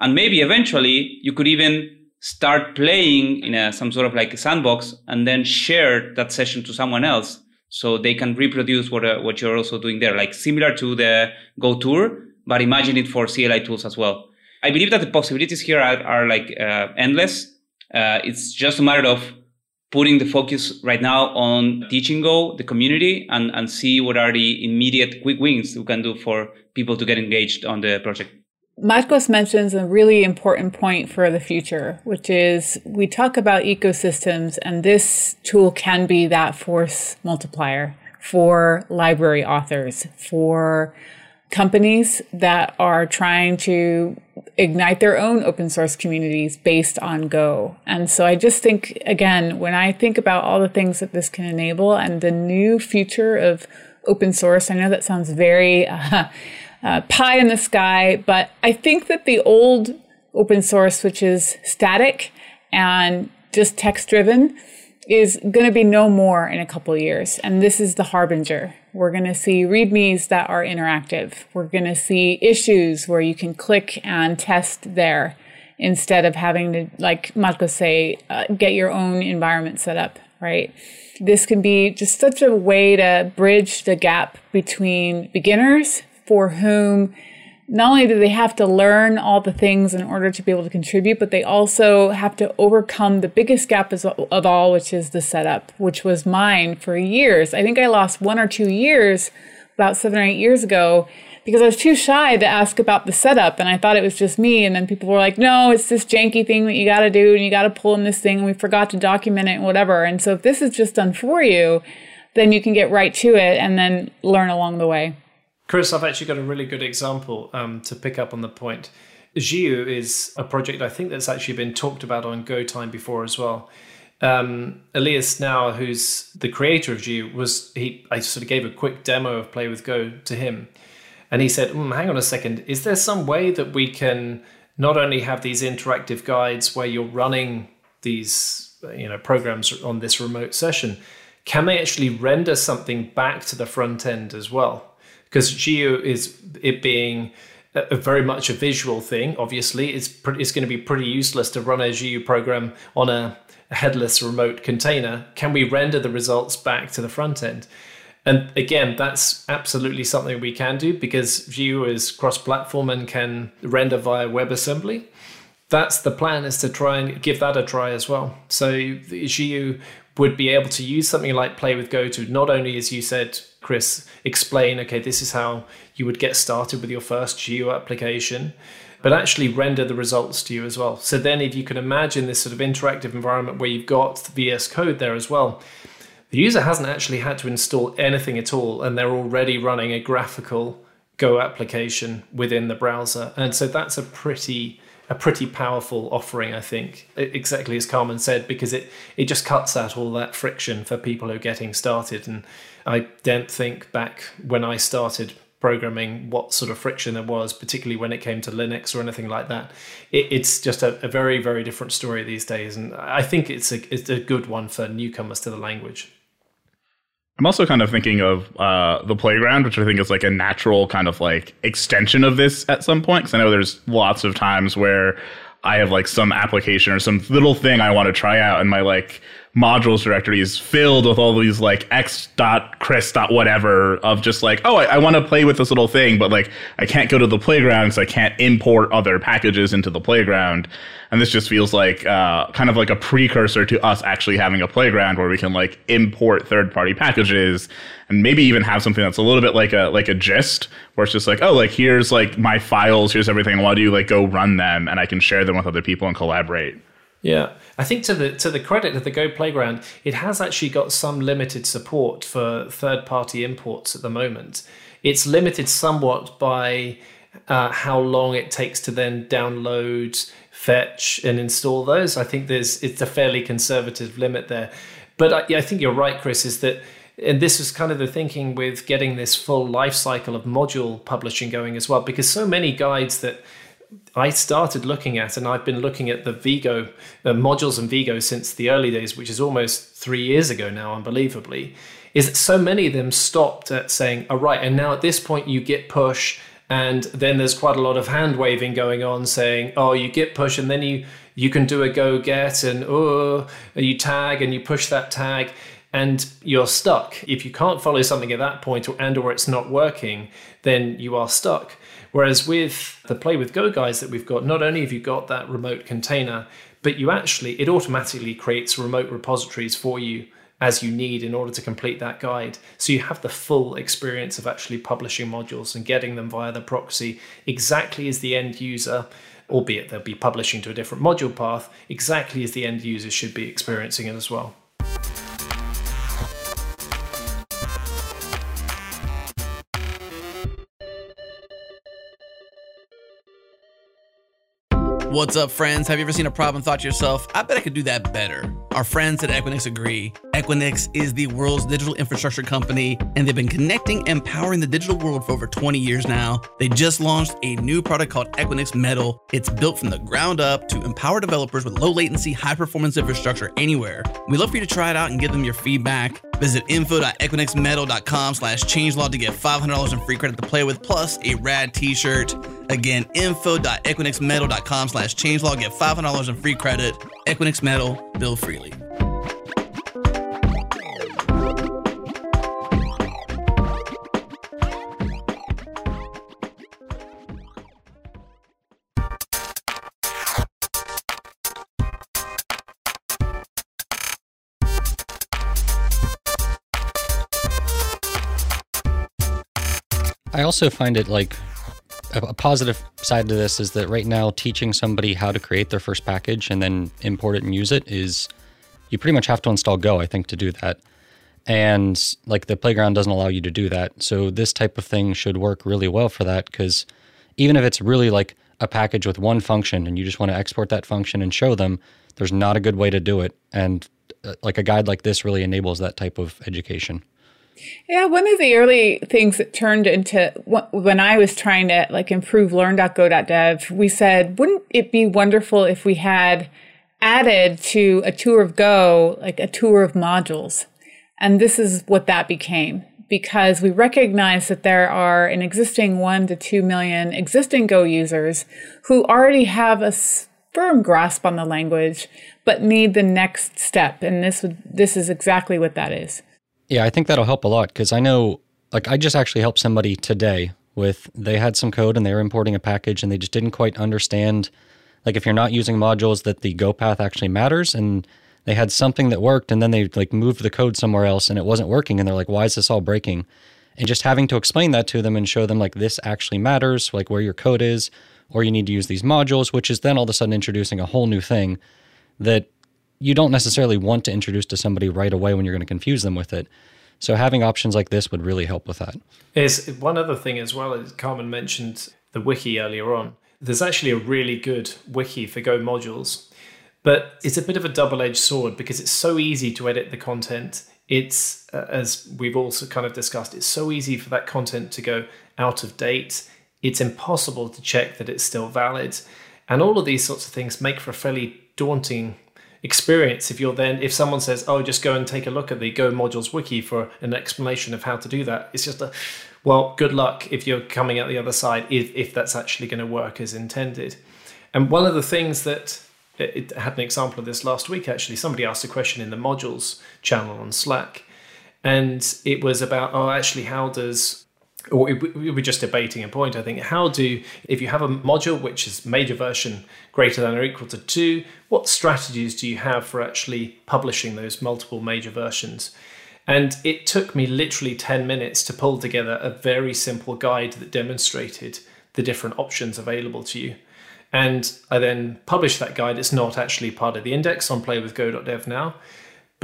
And maybe eventually you could even start playing in a, some sort of like a sandbox and then share that session to someone else so they can reproduce what, uh, what you're also doing there, like similar to the Go Tour, but imagine it for CLI tools as well. I believe that the possibilities here are, are like uh, endless. Uh, it's just a matter of putting the focus right now on teaching Go, the community, and, and see what are the immediate quick wins we can do for people to get engaged on the project. Marcos mentions a really important point for the future, which is we talk about ecosystems, and this tool can be that force multiplier for library authors, for companies that are trying to ignite their own open source communities based on Go. And so I just think, again, when I think about all the things that this can enable and the new future of open source, I know that sounds very uh, uh, pie in the sky, but I think that the old open source, which is static and just text driven, is going to be no more in a couple years. And this is the harbinger. We're going to see READMEs that are interactive. We're going to see issues where you can click and test there instead of having to, like Marco say, uh, get your own environment set up, right? This can be just such a way to bridge the gap between beginners for whom not only do they have to learn all the things in order to be able to contribute, but they also have to overcome the biggest gap of all, which is the setup, which was mine for years. I think I lost one or two years about seven or eight years ago because I was too shy to ask about the setup and I thought it was just me. And then people were like, no, it's this janky thing that you got to do and you got to pull in this thing and we forgot to document it and whatever. And so if this is just done for you, then you can get right to it and then learn along the way. Kris, I've actually got a really good example um, to pick up on the point. Gio is a project I think that's actually been talked about on Go Time before as well. Um, Elias Naur, who's the creator of Gio, was he? I sort of gave a quick demo of Play with Go to him, and he said, mm, "Hang on a second, is there some way that we can not only have these interactive guides where you're running these, you know, programs on this remote session, can they actually render something back to the front end as well?" Because Gio is it being a, very much a visual thing. Obviously, it's pre- it's going to be pretty useless to run a Gio program on a, a headless remote container. Can we render the results back to the front end? And again, that's absolutely something we can do because Gio is cross-platform and can render via WebAssembly. That's the plan is to try and give that a try as well. So Gio would be able to use something like Play with Go to not only, as you said, Kris, explain, okay, this is how you would get started with your first Gio application, but actually render the results to you as well. So then if you can imagine this sort of interactive environment where you've got the VS Code there as well, the user hasn't actually had to install anything at all, and they're already running a graphical Go application within the browser. And so that's a pretty a pretty powerful offering, I think, exactly as Carmen said, because it, it just cuts out all that friction for people who are getting started. And I don't think back when I started programming what sort of friction there was, particularly when it came to Linux or anything like that. It, it's just a, a, very, very different story these days. And I think it's a, it's a good one for newcomers to the language. I'm also kind of thinking of uh, the playground, which I think is like a natural kind of like extension of this at some point. Because I know there's lots of times where I have like some application or some little thing I want to try out, and my like modules directory is filled with all these like x dot chris dot whatever of just like oh I, I want to play with this little thing but like I can't go to the playground so I can't import other packages into the playground. And this just feels like uh, kind of like a precursor to us actually having a playground where we can like import third party packages and maybe even have something that's a little bit like a like a gist where it's just like oh like here's like my files here's everything why do you like go run them? And I can share them with other people and collaborate. Yeah, I think to the to the credit of the Go Playground, it has actually got some limited support for third party imports at the moment. It's limited somewhat by uh, how long it takes to then download, fetch, and install those. I think there's it's a fairly conservative limit there. But I, I think you're right, Kris. Is that and this was kind of the thinking with getting this full life cycle of module publishing going as well, because so many guides that I started looking at, and I've been looking at the vgo modules and vgo since the early days, which is almost three years ago now, unbelievably. Is that so many of them stopped at saying, "All right," and now at this point you git push, and then there's quite a lot of hand waving going on, saying, "Oh, you git push, and then you you can do a go get, and oh, you tag, and you push that tag." And you're stuck. If you can't follow something at that point or and or it's not working, then you are stuck. Whereas with the Play with Go guys that we've got, not only have you got that remote container, but you actually, it automatically creates remote repositories for you as you need in order to complete that guide. So you have the full experience of actually publishing modules and getting them via the proxy exactly as the end user, albeit they'll be publishing to a different module path, exactly as the end user should be experiencing it as well. What's up, friends? Have you ever seen a problem thought to yourself, I bet I could do that better? Our friends at Equinix agree. Equinix is the world's digital infrastructure company, and they've been connecting and powering the digital world for over 20 years now. They just launched a new product called Equinix Metal. It's built from the ground up to empower developers with low latency, high performance infrastructure anywhere. We'd love for you to try it out and give them your feedback. Visit info.equinixmetal.com slash changelog to get $500 in free credit to play with, plus a rad t-shirt. Again, info.equinixmetal.com slash changelog, get $500 in free credit. Equinix Metal, build freely. I also find it like a, positive side to this is that right now teaching somebody how to create their first package and then import it and use it is you pretty much have to install Go, I think, to do that. And like the playground doesn't allow you to do that. So this type of thing should work really well for that because even if it's really like a package with one function and you just want to export that function and show them, there's not a good way to do it. And uh, like a guide like this really enables that type of education. Yeah, one of the early things that turned into when I was trying to like improve learn.go.dev, we said, wouldn't it be wonderful if we had added to a tour of Go, like a tour of modules? And this is what that became because we recognize that there are an existing one to two million existing Go users who already have a firm grasp on the language, but need the next step. And this would, this is exactly what that is. Yeah, I think that'll help a lot because I know, like, I just actually helped somebody today with they had some code and they were importing a package and they just didn't quite understand, like, if you're not using modules, that the Go path actually matters. And they had something that worked and then they like moved the code somewhere else and it wasn't working. And they're like, why is this all breaking? And just having to explain that to them and show them, like, this actually matters, like, where your code is, or you need to use these modules, which is then all of a sudden introducing a whole new thing that you don't necessarily want to introduce to somebody right away when you're going to confuse them with it. So having options like this would really help with that. Is one other thing as well as Carmen mentioned the wiki earlier on. There's actually a really good wiki for Go modules, but it's a bit of a double-edged sword because it's so easy to edit the content. It's uh, as we've also kind of discussed, it's so easy for that content to go out of date. It's impossible to check that it's still valid. And all of these sorts of things make for a fairly daunting experience if you're then if someone says oh just go and take a look at the go modules wiki for an explanation of how to do that it's just a well good luck if you're coming out the other side if, if that's actually going to work as intended. And one of the things that it, had an example of this last week actually somebody asked a question in the modules channel on slack and it was about oh actually how does or we were just debating a point, I think. How do, if you have a module which is major version greater than or equal to two, what strategies do you have for actually publishing those multiple major versions? And it took me literally 10 minutes to pull together a very simple guide that demonstrated the different options available to you. And I then published that guide. It's not actually part of the index on playwithgo.dev now,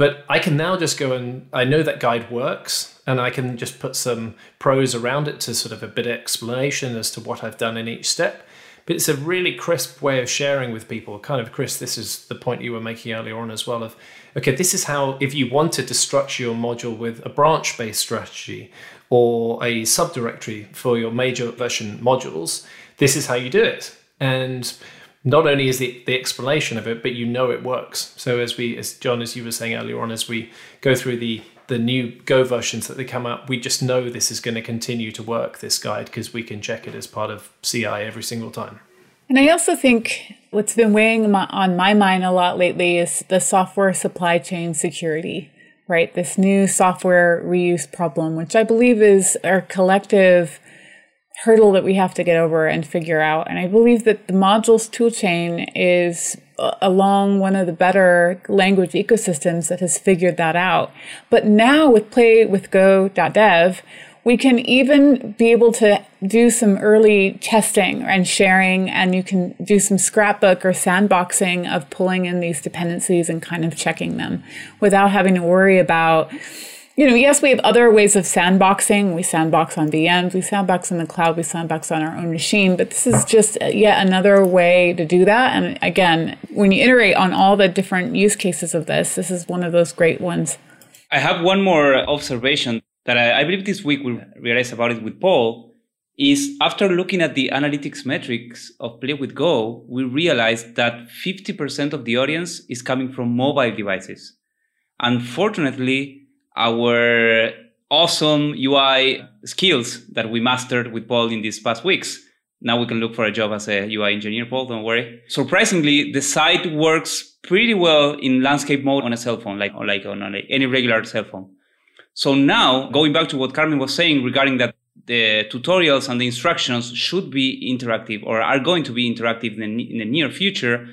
but I can now just go and I know that guide works and I can just put some prose around it to sort of a bit of explanation as to what I've done in each step. But it's a really crisp way of sharing with people. Kind of, Kris, this is the point you were making earlier on as well of, okay, this is how, if you wanted to structure your module with a branch based strategy or a subdirectory for your major version modules, this is how you do it. And not only is the, the explanation of it, but you know it works. So as we, as Jon, as you were saying earlier on, as we go through the the new Go versions that they come out, we just know this is going to continue to work. This guide because we can check it as part of CI every single time. And I also think what's been weighing on my mind a lot lately is the software supply chain security, right? This new software reuse problem, which I believe is our collective hurdle that we have to get over and figure out. And I believe that the modules toolchain is along one of the better language ecosystems that has figured that out. But now with playwithgo.dev, we can even be able to do some early testing and sharing, and you can do some scrapbook or sandboxing of pulling in these dependencies and kind of checking them without having to worry about you know, yes, we have other ways of sandboxing. We sandbox on VMs, we sandbox in the cloud, we sandbox on our own machine. But this is just uh, yet another way to do that. And again, when you iterate on all the different use cases of this, this is one of those great ones. I have one more uh, observation that I, I believe this week we realized about it with Paul is after looking at the analytics metrics of Play with Go, we realized that 50% of the audience is coming from mobile devices. Unfortunately, our awesome UI skills that we mastered with Paul in these past weeks. Now we can look for a job as a UI engineer, Paul, don't worry. Surprisingly, the site works pretty well in landscape mode on a cell phone, like, like on a, any regular cell phone. So now, going back to what Carmen was saying regarding that the tutorials and the instructions should be interactive or are going to be interactive in the, in the near future,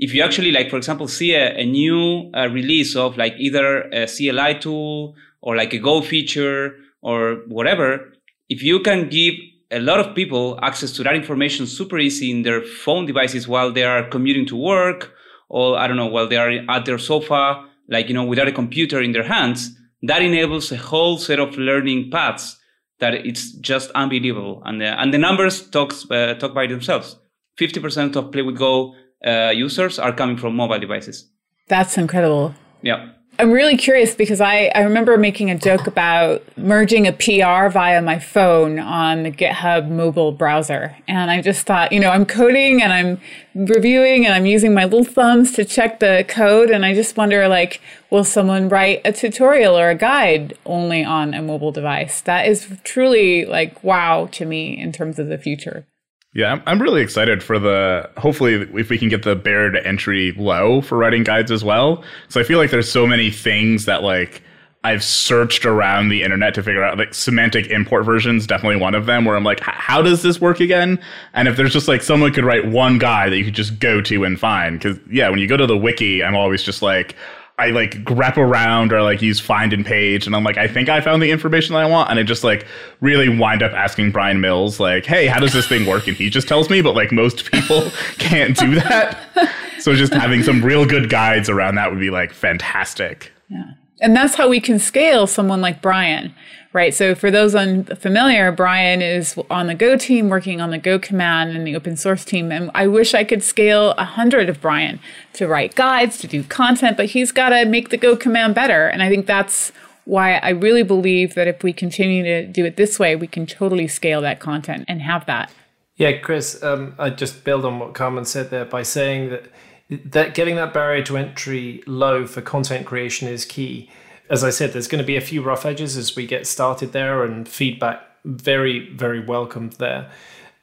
if you actually like, for example, see a, a new uh, release of like either a CLI tool or like a Go feature or whatever, if you can give a lot of people access to that information super easy in their phone devices while they are commuting to work or I don't know, while they are at their sofa, like, you know, without a computer in their hands, that enables a whole set of learning paths that it's just unbelievable. And the, and the numbers talks, uh, talk by themselves. 50% of Play with Go uh, users are coming from mobile devices. That's incredible. Yeah. I'm really curious because I, I remember making a joke about merging a PR via my phone on the GitHub mobile browser. And I just thought, you know, I'm coding and I'm reviewing and I'm using my little thumbs to check the code. And I just wonder, like, will someone write a tutorial or a guide only on a mobile device? That is truly like wow to me in terms of the future. Yeah, I'm, I'm really excited for the. Hopefully, if we can get the barrier to entry low for writing guides as well. So I feel like there's so many things that like I've searched around the internet to figure out. Like semantic import versions, definitely one of them. Where I'm like, how does this work again? And if there's just like someone could write one guide that you could just go to and find, because yeah, when you go to the wiki, I'm always just like, I like grep around or like use find and page and I'm like, I think I found the information that I want. And I just like really wind up asking Bryan Mills, like, hey, how does this thing work? And he just tells me, but like most people can't do that. so just having some real good guides around that would be like fantastic. Yeah. And that's how we can scale someone like Bryan, right? So for those unfamiliar, Bryan is on the Go team working on the Go command and the open source team. And I wish I could scale a hundred of Bryan to write guides, to do content, but he's got to make the Go command better. And I think that's why I really believe that if we continue to do it this way, we can totally scale that content and have that. Yeah, Kris, um, I just build on what Carmen said there by saying that that getting that barrier to entry low for content creation is key as I said, there's going to be a few rough edges as we get started there, and feedback very, very welcomed there.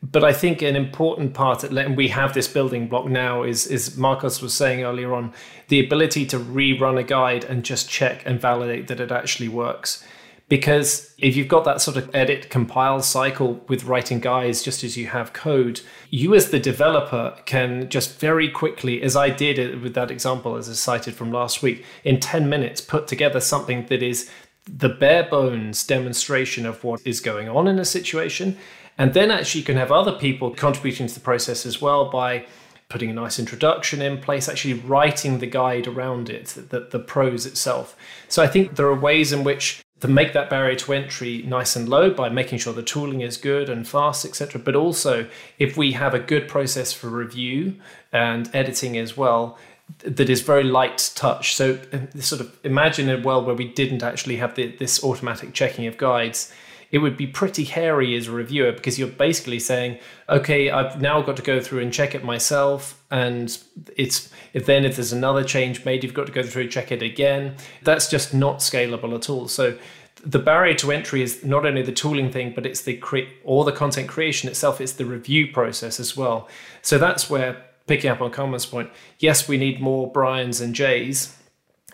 But I think an important part, and we have this building block now, is is Marcos was saying earlier on, the ability to rerun a guide and just check and validate that it actually works because if you've got that sort of edit compile cycle with writing guides just as you have code you as the developer can just very quickly as i did with that example as i cited from last week in 10 minutes put together something that is the bare bones demonstration of what is going on in a situation and then actually you can have other people contributing to the process as well by putting a nice introduction in place, actually writing the guide around it, the, the prose itself. So I think there are ways in which to make that barrier to entry nice and low by making sure the tooling is good and fast, etc. But also, if we have a good process for review and editing as well, that is very light touch. So, uh, sort of imagine a world where we didn't actually have the, this automatic checking of guides it would be pretty hairy as a reviewer because you're basically saying, okay, I've now got to go through and check it myself. And it's if then if there's another change made, you've got to go through and check it again. That's just not scalable at all. So the barrier to entry is not only the tooling thing, but it's the cre- or the content creation itself. It's the review process as well. So that's where picking up on Carmen's point. Yes, we need more Bryans and Jays,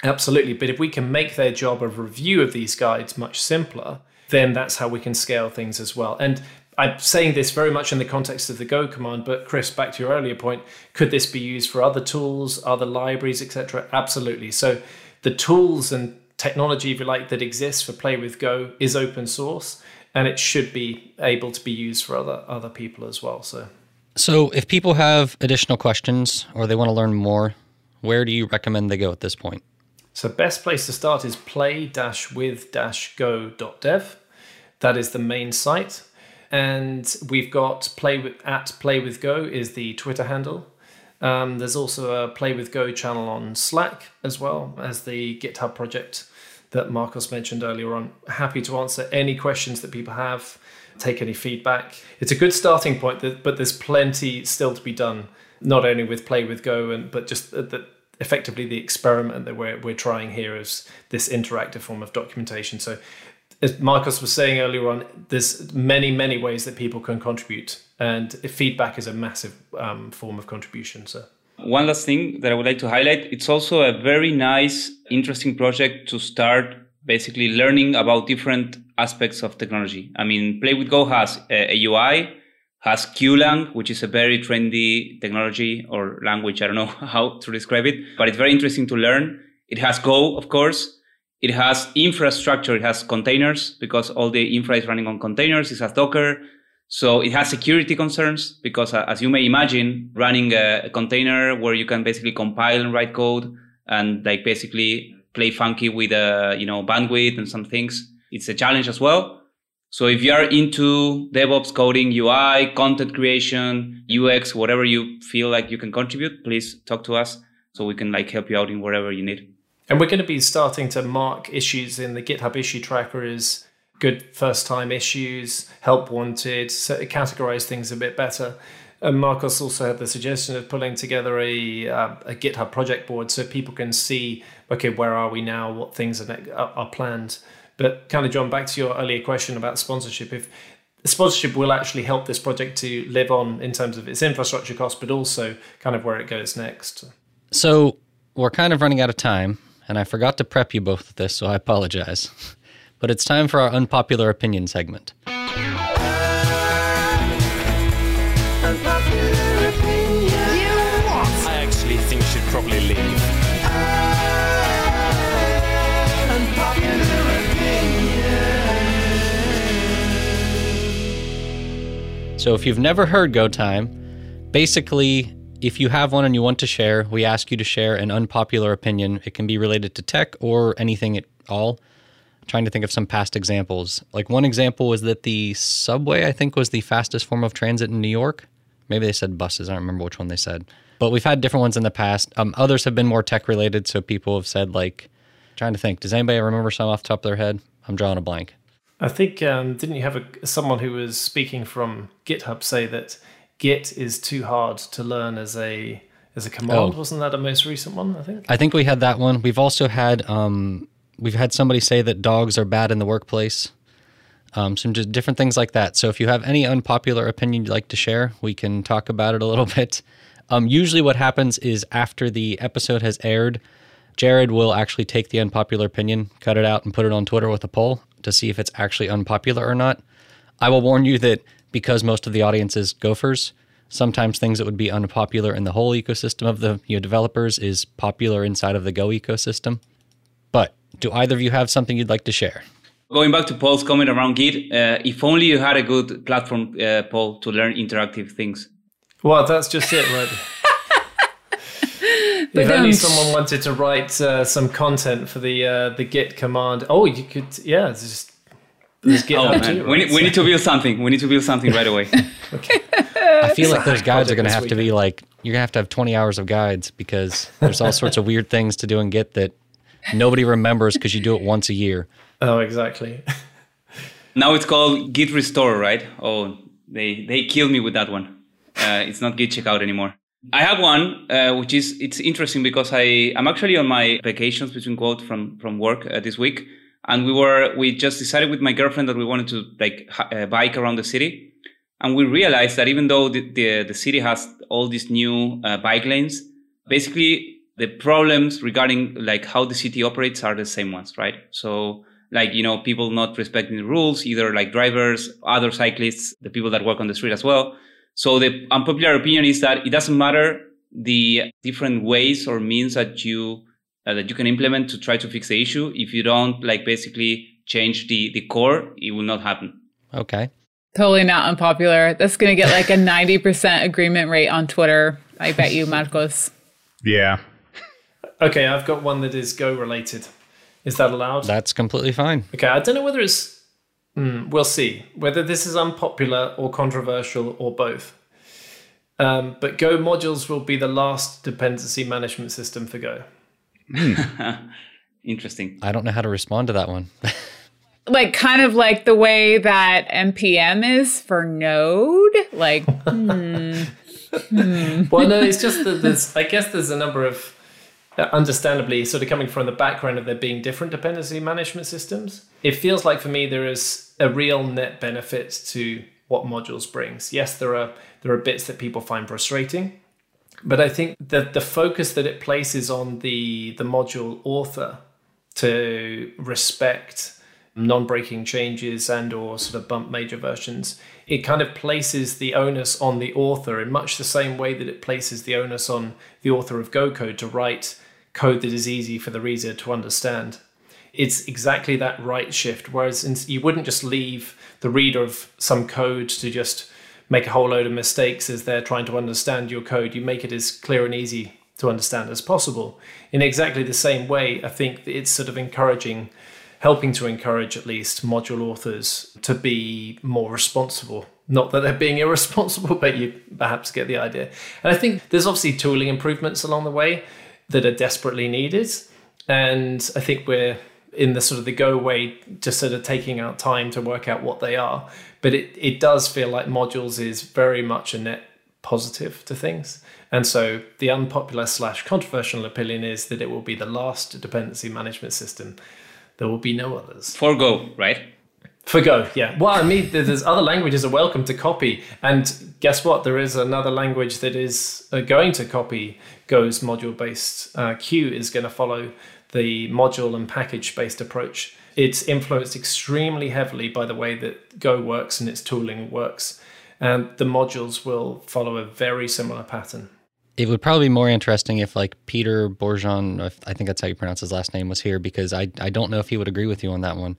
absolutely. But if we can make their job of review of these guides much simpler, then that's how we can scale things as well. And I'm saying this very much in the context of the Go command, but Kris, back to your earlier point, could this be used for other tools, other libraries, etc.? Absolutely. So the tools and technology, if you like, that exists for Play with Go is open source, and it should be able to be used for other other people as well. So, so if people have additional questions or they want to learn more, where do you recommend they go at this point? So, best place to start is play-with-go.dev. That is the main site. And we've got play with at play with go is the twitter handle. Um, there's also a play with go channel on slack as well as the github project that marcos mentioned earlier on. Happy to answer any questions that people have take any feedback. It's a good starting point but there's plenty still to be done not only with play with go and but just the, effectively the experiment that we're, we're trying here is this interactive form of documentation. So as Marcos was saying earlier on, there's many, many ways that people can contribute, and feedback is a massive um, form of contribution. So, one last thing that I would like to highlight: it's also a very nice, interesting project to start basically learning about different aspects of technology. I mean, Play with Go has a, a UI, has cuelang, which is a very trendy technology or language. I don't know how to describe it, but it's very interesting to learn. It has Go, of course it has infrastructure. It has containers because all the infra is running on containers. It has Docker. So it has security concerns because uh, as you may imagine, running a, a, container where you can basically compile and write code and like basically play funky with, uh, you know, bandwidth and some things. It's a challenge as well. So if you are into DevOps coding, UI, content creation, UX, whatever you feel like you can contribute, please talk to us so we can like help you out in whatever you need. And we're going to be starting to mark issues in the GitHub issue tracker as good first time issues, help wanted, so categorize things a bit better. And Marcos also had the suggestion of pulling together a, uh, a GitHub project board so people can see, okay, where are we now? What things are, are planned? But kind of, Jon, back to your earlier question about sponsorship. If sponsorship will actually help this project to live on in terms of its infrastructure costs, but also kind of where it goes next. So we're kind of running out of time and I forgot to prep you both with this, so I apologize. But it's time for our unpopular opinion segment. I actually think you should probably leave. So if you've never heard Go Time, basically if you have one and you want to share, we ask you to share an unpopular opinion. It can be related to tech or anything at all. I'm trying to think of some past examples. Like one example was that the subway, I think, was the fastest form of transit in New York. Maybe they said buses. I don't remember which one they said. But we've had different ones in the past. Um, others have been more tech related. So people have said, like, trying to think, does anybody remember some off the top of their head? I'm drawing a blank. I think, um, didn't you have a, someone who was speaking from GitHub say that Git is too hard to learn as a as a command. Oh. Wasn't that a most recent one? I think. I think we had that one. We've also had um, we've had somebody say that dogs are bad in the workplace. Um, some just different things like that. So if you have any unpopular opinion you'd like to share, we can talk about it a little bit. Um, usually, what happens is after the episode has aired, Jared will actually take the unpopular opinion, cut it out, and put it on Twitter with a poll to see if it's actually unpopular or not. I will warn you that because most of the audience is gophers, sometimes things that would be unpopular in the whole ecosystem of the you know, developers is popular inside of the Go ecosystem. But do either of you have something you'd like to share? Going back to Paul's comment around Git, uh, if only you had a good platform, uh, Paul, to learn interactive things. Well, that's just it, right? if only someone wanted to write uh, some content for the uh, the Git command. Oh, you could, yeah, just oh, man. Too, right? we, need, we need to build something. We need to build something right away. okay. I feel like those guides are going to have to be like, you're going to have to have 20 hours of guides because there's all sorts of weird things to do and Git that nobody remembers because you do it once a year. Oh, exactly. now it's called Git Restore, right? Oh, they, they killed me with that one. Uh, it's not Git Checkout anymore. I have one, uh, which is it's interesting because I I'm actually on my vacations between quote from from work uh, this week, and we were we just decided with my girlfriend that we wanted to like uh, bike around the city and we realized that even though the, the, the city has all these new uh, bike lanes basically the problems regarding like how the city operates are the same ones right so like, you know, people not respecting the rules, either like drivers, other cyclists, the people that work on the street as well. So the unpopular opinion is that it doesn't matter the different ways or means that you uh, that you can implement to try to fix the issue. If you don't like basically change the the core, it will not happen. Okay. Totally not unpopular. That's going to get like a 90% agreement rate on Twitter. I bet you, Marcos. Yeah. Okay, I've got one that is Go related. Is that allowed? That's completely fine. Okay, I don't know whether it's. Mm, we'll see whether this is unpopular or controversial or both. Um, but Go modules will be the last dependency management system for Go. Interesting. I don't know how to respond to that one. Like, kind of like the way that NPM is for Node. Like, hmm. Well, no, it's just that there's. I guess there's a number of, uh, understandably, sort of coming from the background of there being different dependency management systems. It feels like for me there is a real net benefit to what modules brings. Yes, there are there are bits that people find frustrating, but I think that the focus that it places on the the module author to respect non-breaking changes and or sort of bump major versions it kind of places the onus on the author in much the same way that it places the onus on the author of go code to write code that is easy for the reader to understand. It's exactly that right shift whereas you wouldn't just leave the reader of some code to just make a whole load of mistakes as they're trying to understand your code you make it as clear and easy to understand as possible in exactly the same way i think it's sort of encouraging helping to encourage at least module authors to be more responsible. Not that they're being irresponsible, but you perhaps get the idea. And I think there's obviously tooling improvements along the way that are desperately needed. And I think we're in the sort of the go way, just sort of taking out time to work out what they are. But it, it does feel like modules is very much a net positive to things. And so the unpopular slash controversial opinion is that it will be the last dependency management system there will be no others. For Go, right? For Go, yeah. Well, I mean, there's other languages are welcome to copy, and guess what? There is another language that is uh, going to copy Go's module-based. Uh, CUE is going to follow the module and package-based approach. It's influenced extremely heavily by the way that Go works and its tooling works, and the modules will follow a very similar pattern it would probably be more interesting if like Peter Bourgon, I think that's how you pronounce his last name, was here because I I don't know if he would agree with you on that one.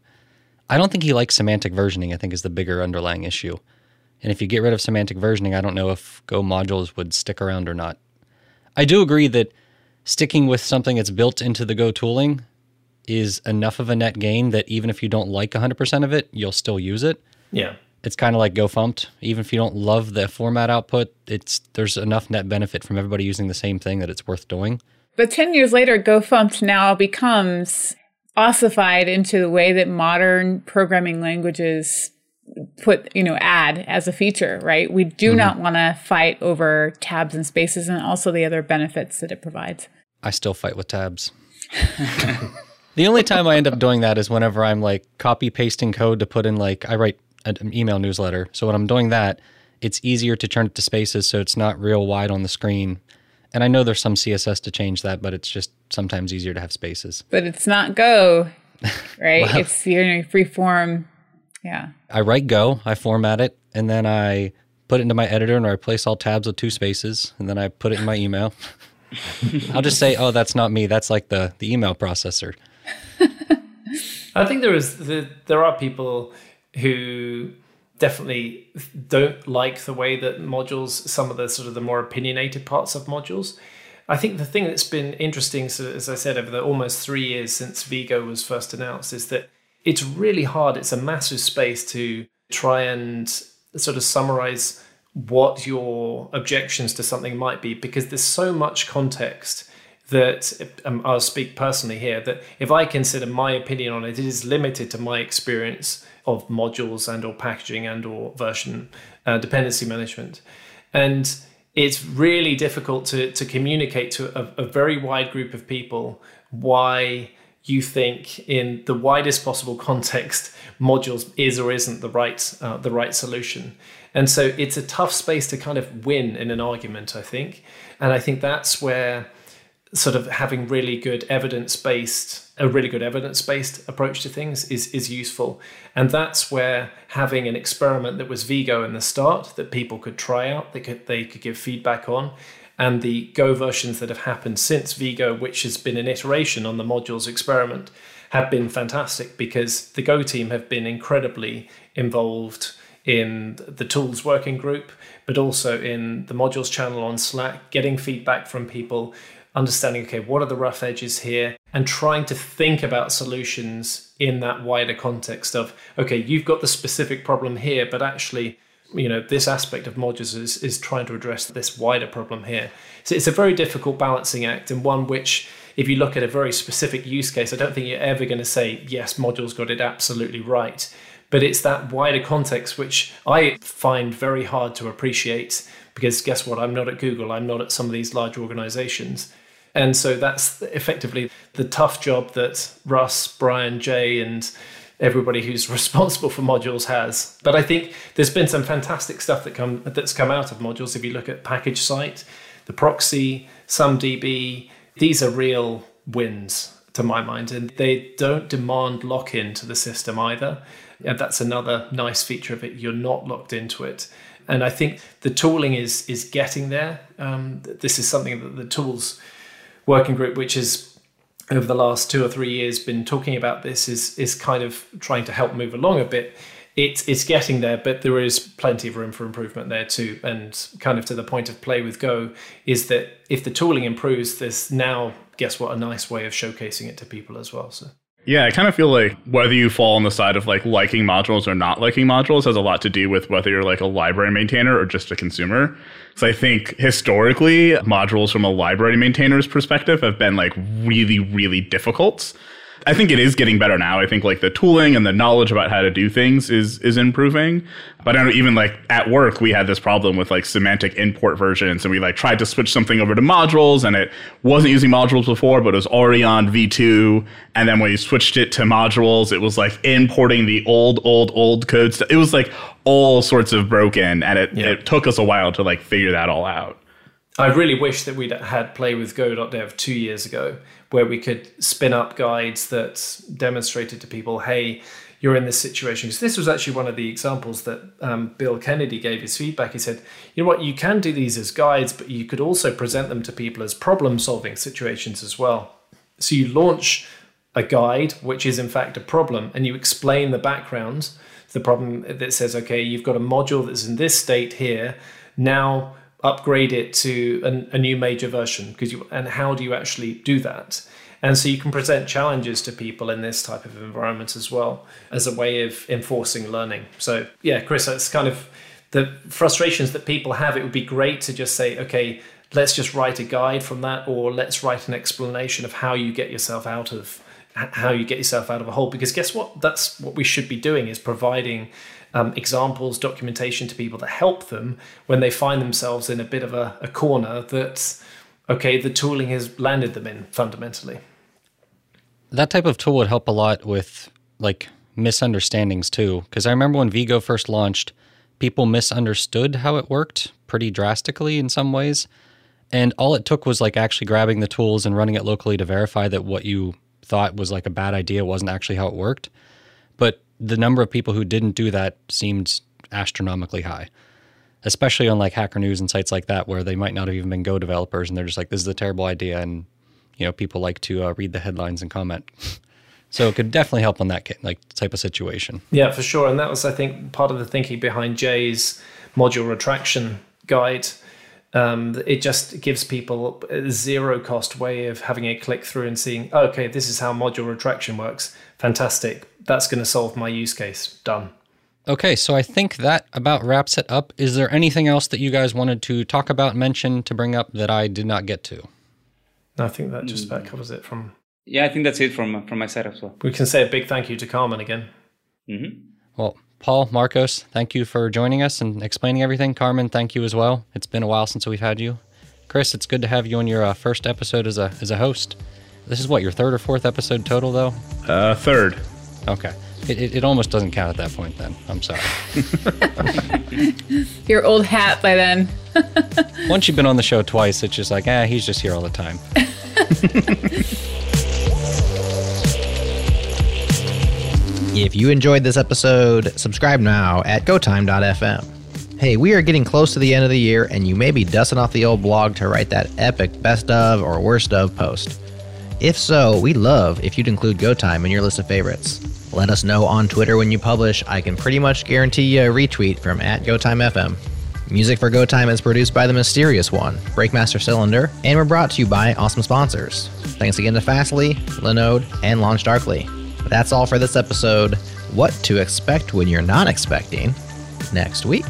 I don't think he likes semantic versioning. I think is the bigger underlying issue. And if you get rid of semantic versioning, I don't know if Go modules would stick around or not. I do agree that sticking with something that's built into the Go tooling is enough of a net gain that even if you don't like 100% of it, you'll still use it. Yeah it's kind of like gofmt. Even if you don't love the format output, it's there's enough net benefit from everybody using the same thing that it's worth doing. But 10 years later, gofmt now becomes ossified into the way that modern programming languages put, you know, add as a feature, right? We do mm-hmm. not want to fight over tabs and spaces and also the other benefits that it provides. I still fight with tabs. the only time I end up doing that is whenever I'm like copy pasting code to put in like I write an email newsletter. So when I'm doing that, it's easier to turn it to spaces so it's not real wide on the screen. And I know there's some CSS to change that, but it's just sometimes easier to have spaces. But it's not Go, right? well, it's you know free form. Yeah. I write Go, I format it, and then I put it into my editor and I replace all tabs with two spaces, and then I put it in my email. I'll just say, oh, that's not me. That's like the the email processor. I think there is the, there are people who definitely don't like the way that modules, some of the sort of the more opinionated parts of modules. I think the thing that's been interesting, so as I said, over the almost three years since vgo was first announced, is that it's really hard. It's a massive space to try and sort of summarize what your objections to something might be because there's so much context that um, I'll speak personally here that if I consider my opinion on it, it is limited to my experience of modules and or packaging and or version uh, dependency management. And it's really difficult to, to communicate to a, a very wide group of people why you think in the widest possible context modules is or isn't the right uh, the right solution. And so it's a tough space to kind of win in an argument i think. And i think that's where sort of having really good evidence based a really good evidence based approach to things is is useful. And that's where having an experiment that was vgo in the start that people could try out that could they could give feedback on and the go versions that have happened since vgo which has been an iteration on the modules experiment have been fantastic because the go team have been incredibly involved in the tools working group but also in the modules channel on slack getting feedback from people understanding, okay, what are the rough edges here, and trying to think about solutions in that wider context of, okay, you've got the specific problem here, but actually, you know, this aspect of modules is, is trying to address this wider problem here. So it's a very difficult balancing act and one which, if you look at a very specific use case, I don't think you're ever going to say, yes, modules got it absolutely right. But it's that wider context which I find very hard to appreciate because guess what? I'm not at Google, I'm not at some of these large organizations. And so that's effectively the tough job that Russ, Bryan, Jay, and everybody who's responsible for modules has. But I think there's been some fantastic stuff that come that's come out of modules. If you look at pkgsite, the proxy, SumDB, these are real wins to my mind, and they don't demand lock-in to the system either. And that's another nice feature of it. You're not locked into it. And I think the tooling is is getting there. Um, this is something that the tools working group, which has over the last two or three years been talking about this, is is kind of trying to help move along a bit. It's it's getting there, but there is plenty of room for improvement there too. And kind of to the point of play with Go is that if the tooling improves, there's now guess what a nice way of showcasing it to people as well. So. Yeah, I kind of feel like whether you fall on the side of like liking modules or not liking modules has a lot to do with whether you're like a library maintainer or just a consumer. So I think historically, modules from a library maintainer's perspective have been like really, really difficult. I think it is getting better now. I think like the tooling and the knowledge about how to do things is is improving. But I don't even like at work we had this problem with like semantic import versions and we like tried to switch something over to modules and it wasn't using modules before but it was already on V2 and then when you switched it to modules it was like importing the old old old codes. It was like all sorts of broken and it, yeah. it took us a while to like figure that all out. I really wish that we'd had play with go.dev two years ago, where we could spin up guides that demonstrated to people, hey, you're in this situation. Because this was actually one of the examples that um, Bill Kennedy gave his feedback. He said, you know what, you can do these as guides, but you could also present them to people as problem solving situations as well. So you launch a guide, which is in fact a problem, and you explain the background, the problem that says, okay, you've got a module that's in this state here. Now upgrade it to an, a new major version because you and how do you actually do that? And so you can present challenges to people in this type of environment as well as a way of enforcing learning. So yeah Kris it's kind of the frustrations that people have. It would be great to just say okay let's just write a guide from that or let's write an explanation of how you get yourself out of how you get yourself out of a hole. Because guess what? That's what we should be doing is providing um, examples, documentation to people that help them when they find themselves in a bit of a, a corner that, okay, the tooling has landed them in fundamentally. That type of tool would help a lot with like misunderstandings too. Because I remember when vgo first launched, people misunderstood how it worked pretty drastically in some ways. And all it took was like actually grabbing the tools and running it locally to verify that what you thought was like a bad idea wasn't actually how it worked. But the number of people who didn't do that seemed astronomically high, especially on like Hacker News and sites like that, where they might not have even been Go developers, and they're just like, "This is a terrible idea," and you know, people like to uh, read the headlines and comment. so it could definitely help on that like type of situation. Yeah, for sure, and that was, I think, part of the thinking behind Jay's module retraction guide. Um, it just gives people a zero cost way of having a click through and seeing, oh, okay, this is how module retraction works. Fantastic that's going to solve my use case. Done. Okay, so I think that about wraps it up. Is there anything else that you guys wanted to talk about, mention, to bring up that I did not get to? I think that just about covers it from. Yeah, I think that's it from from my side as well. We can say a big thank you to Carmen again. Mm-hmm. Well, Paul, Marcos, thank you for joining us and explaining everything. Carmen, thank you as well. It's been a while since we've had you. Kris, it's good to have you on your uh, first episode as a as a host. This is what your third or fourth episode total, though. Uh, third. Okay. It, it, it, almost doesn't count at that point then. I'm sorry. Your old hat by then. Once you've been on the show twice, it's just like, ah, eh, he's just here all the time. If you enjoyed this episode, subscribe now at gotime.fm. Hey, we are getting close to the end of the year, and you may be dusting off the old blog to write that epic best of or worst of post. If so, we'd love if you'd include GoTime in your list of favorites. Let us know on Twitter when you publish. I can pretty much guarantee you a retweet from at GoTimeFM. Music for GoTime is produced by the mysterious one, Breakmaster Cylinder, and we're brought to you by awesome sponsors. Thanks again to Fastly, Linode, and LaunchDarkly. That's all for this episode. What to expect when you're not expecting next week.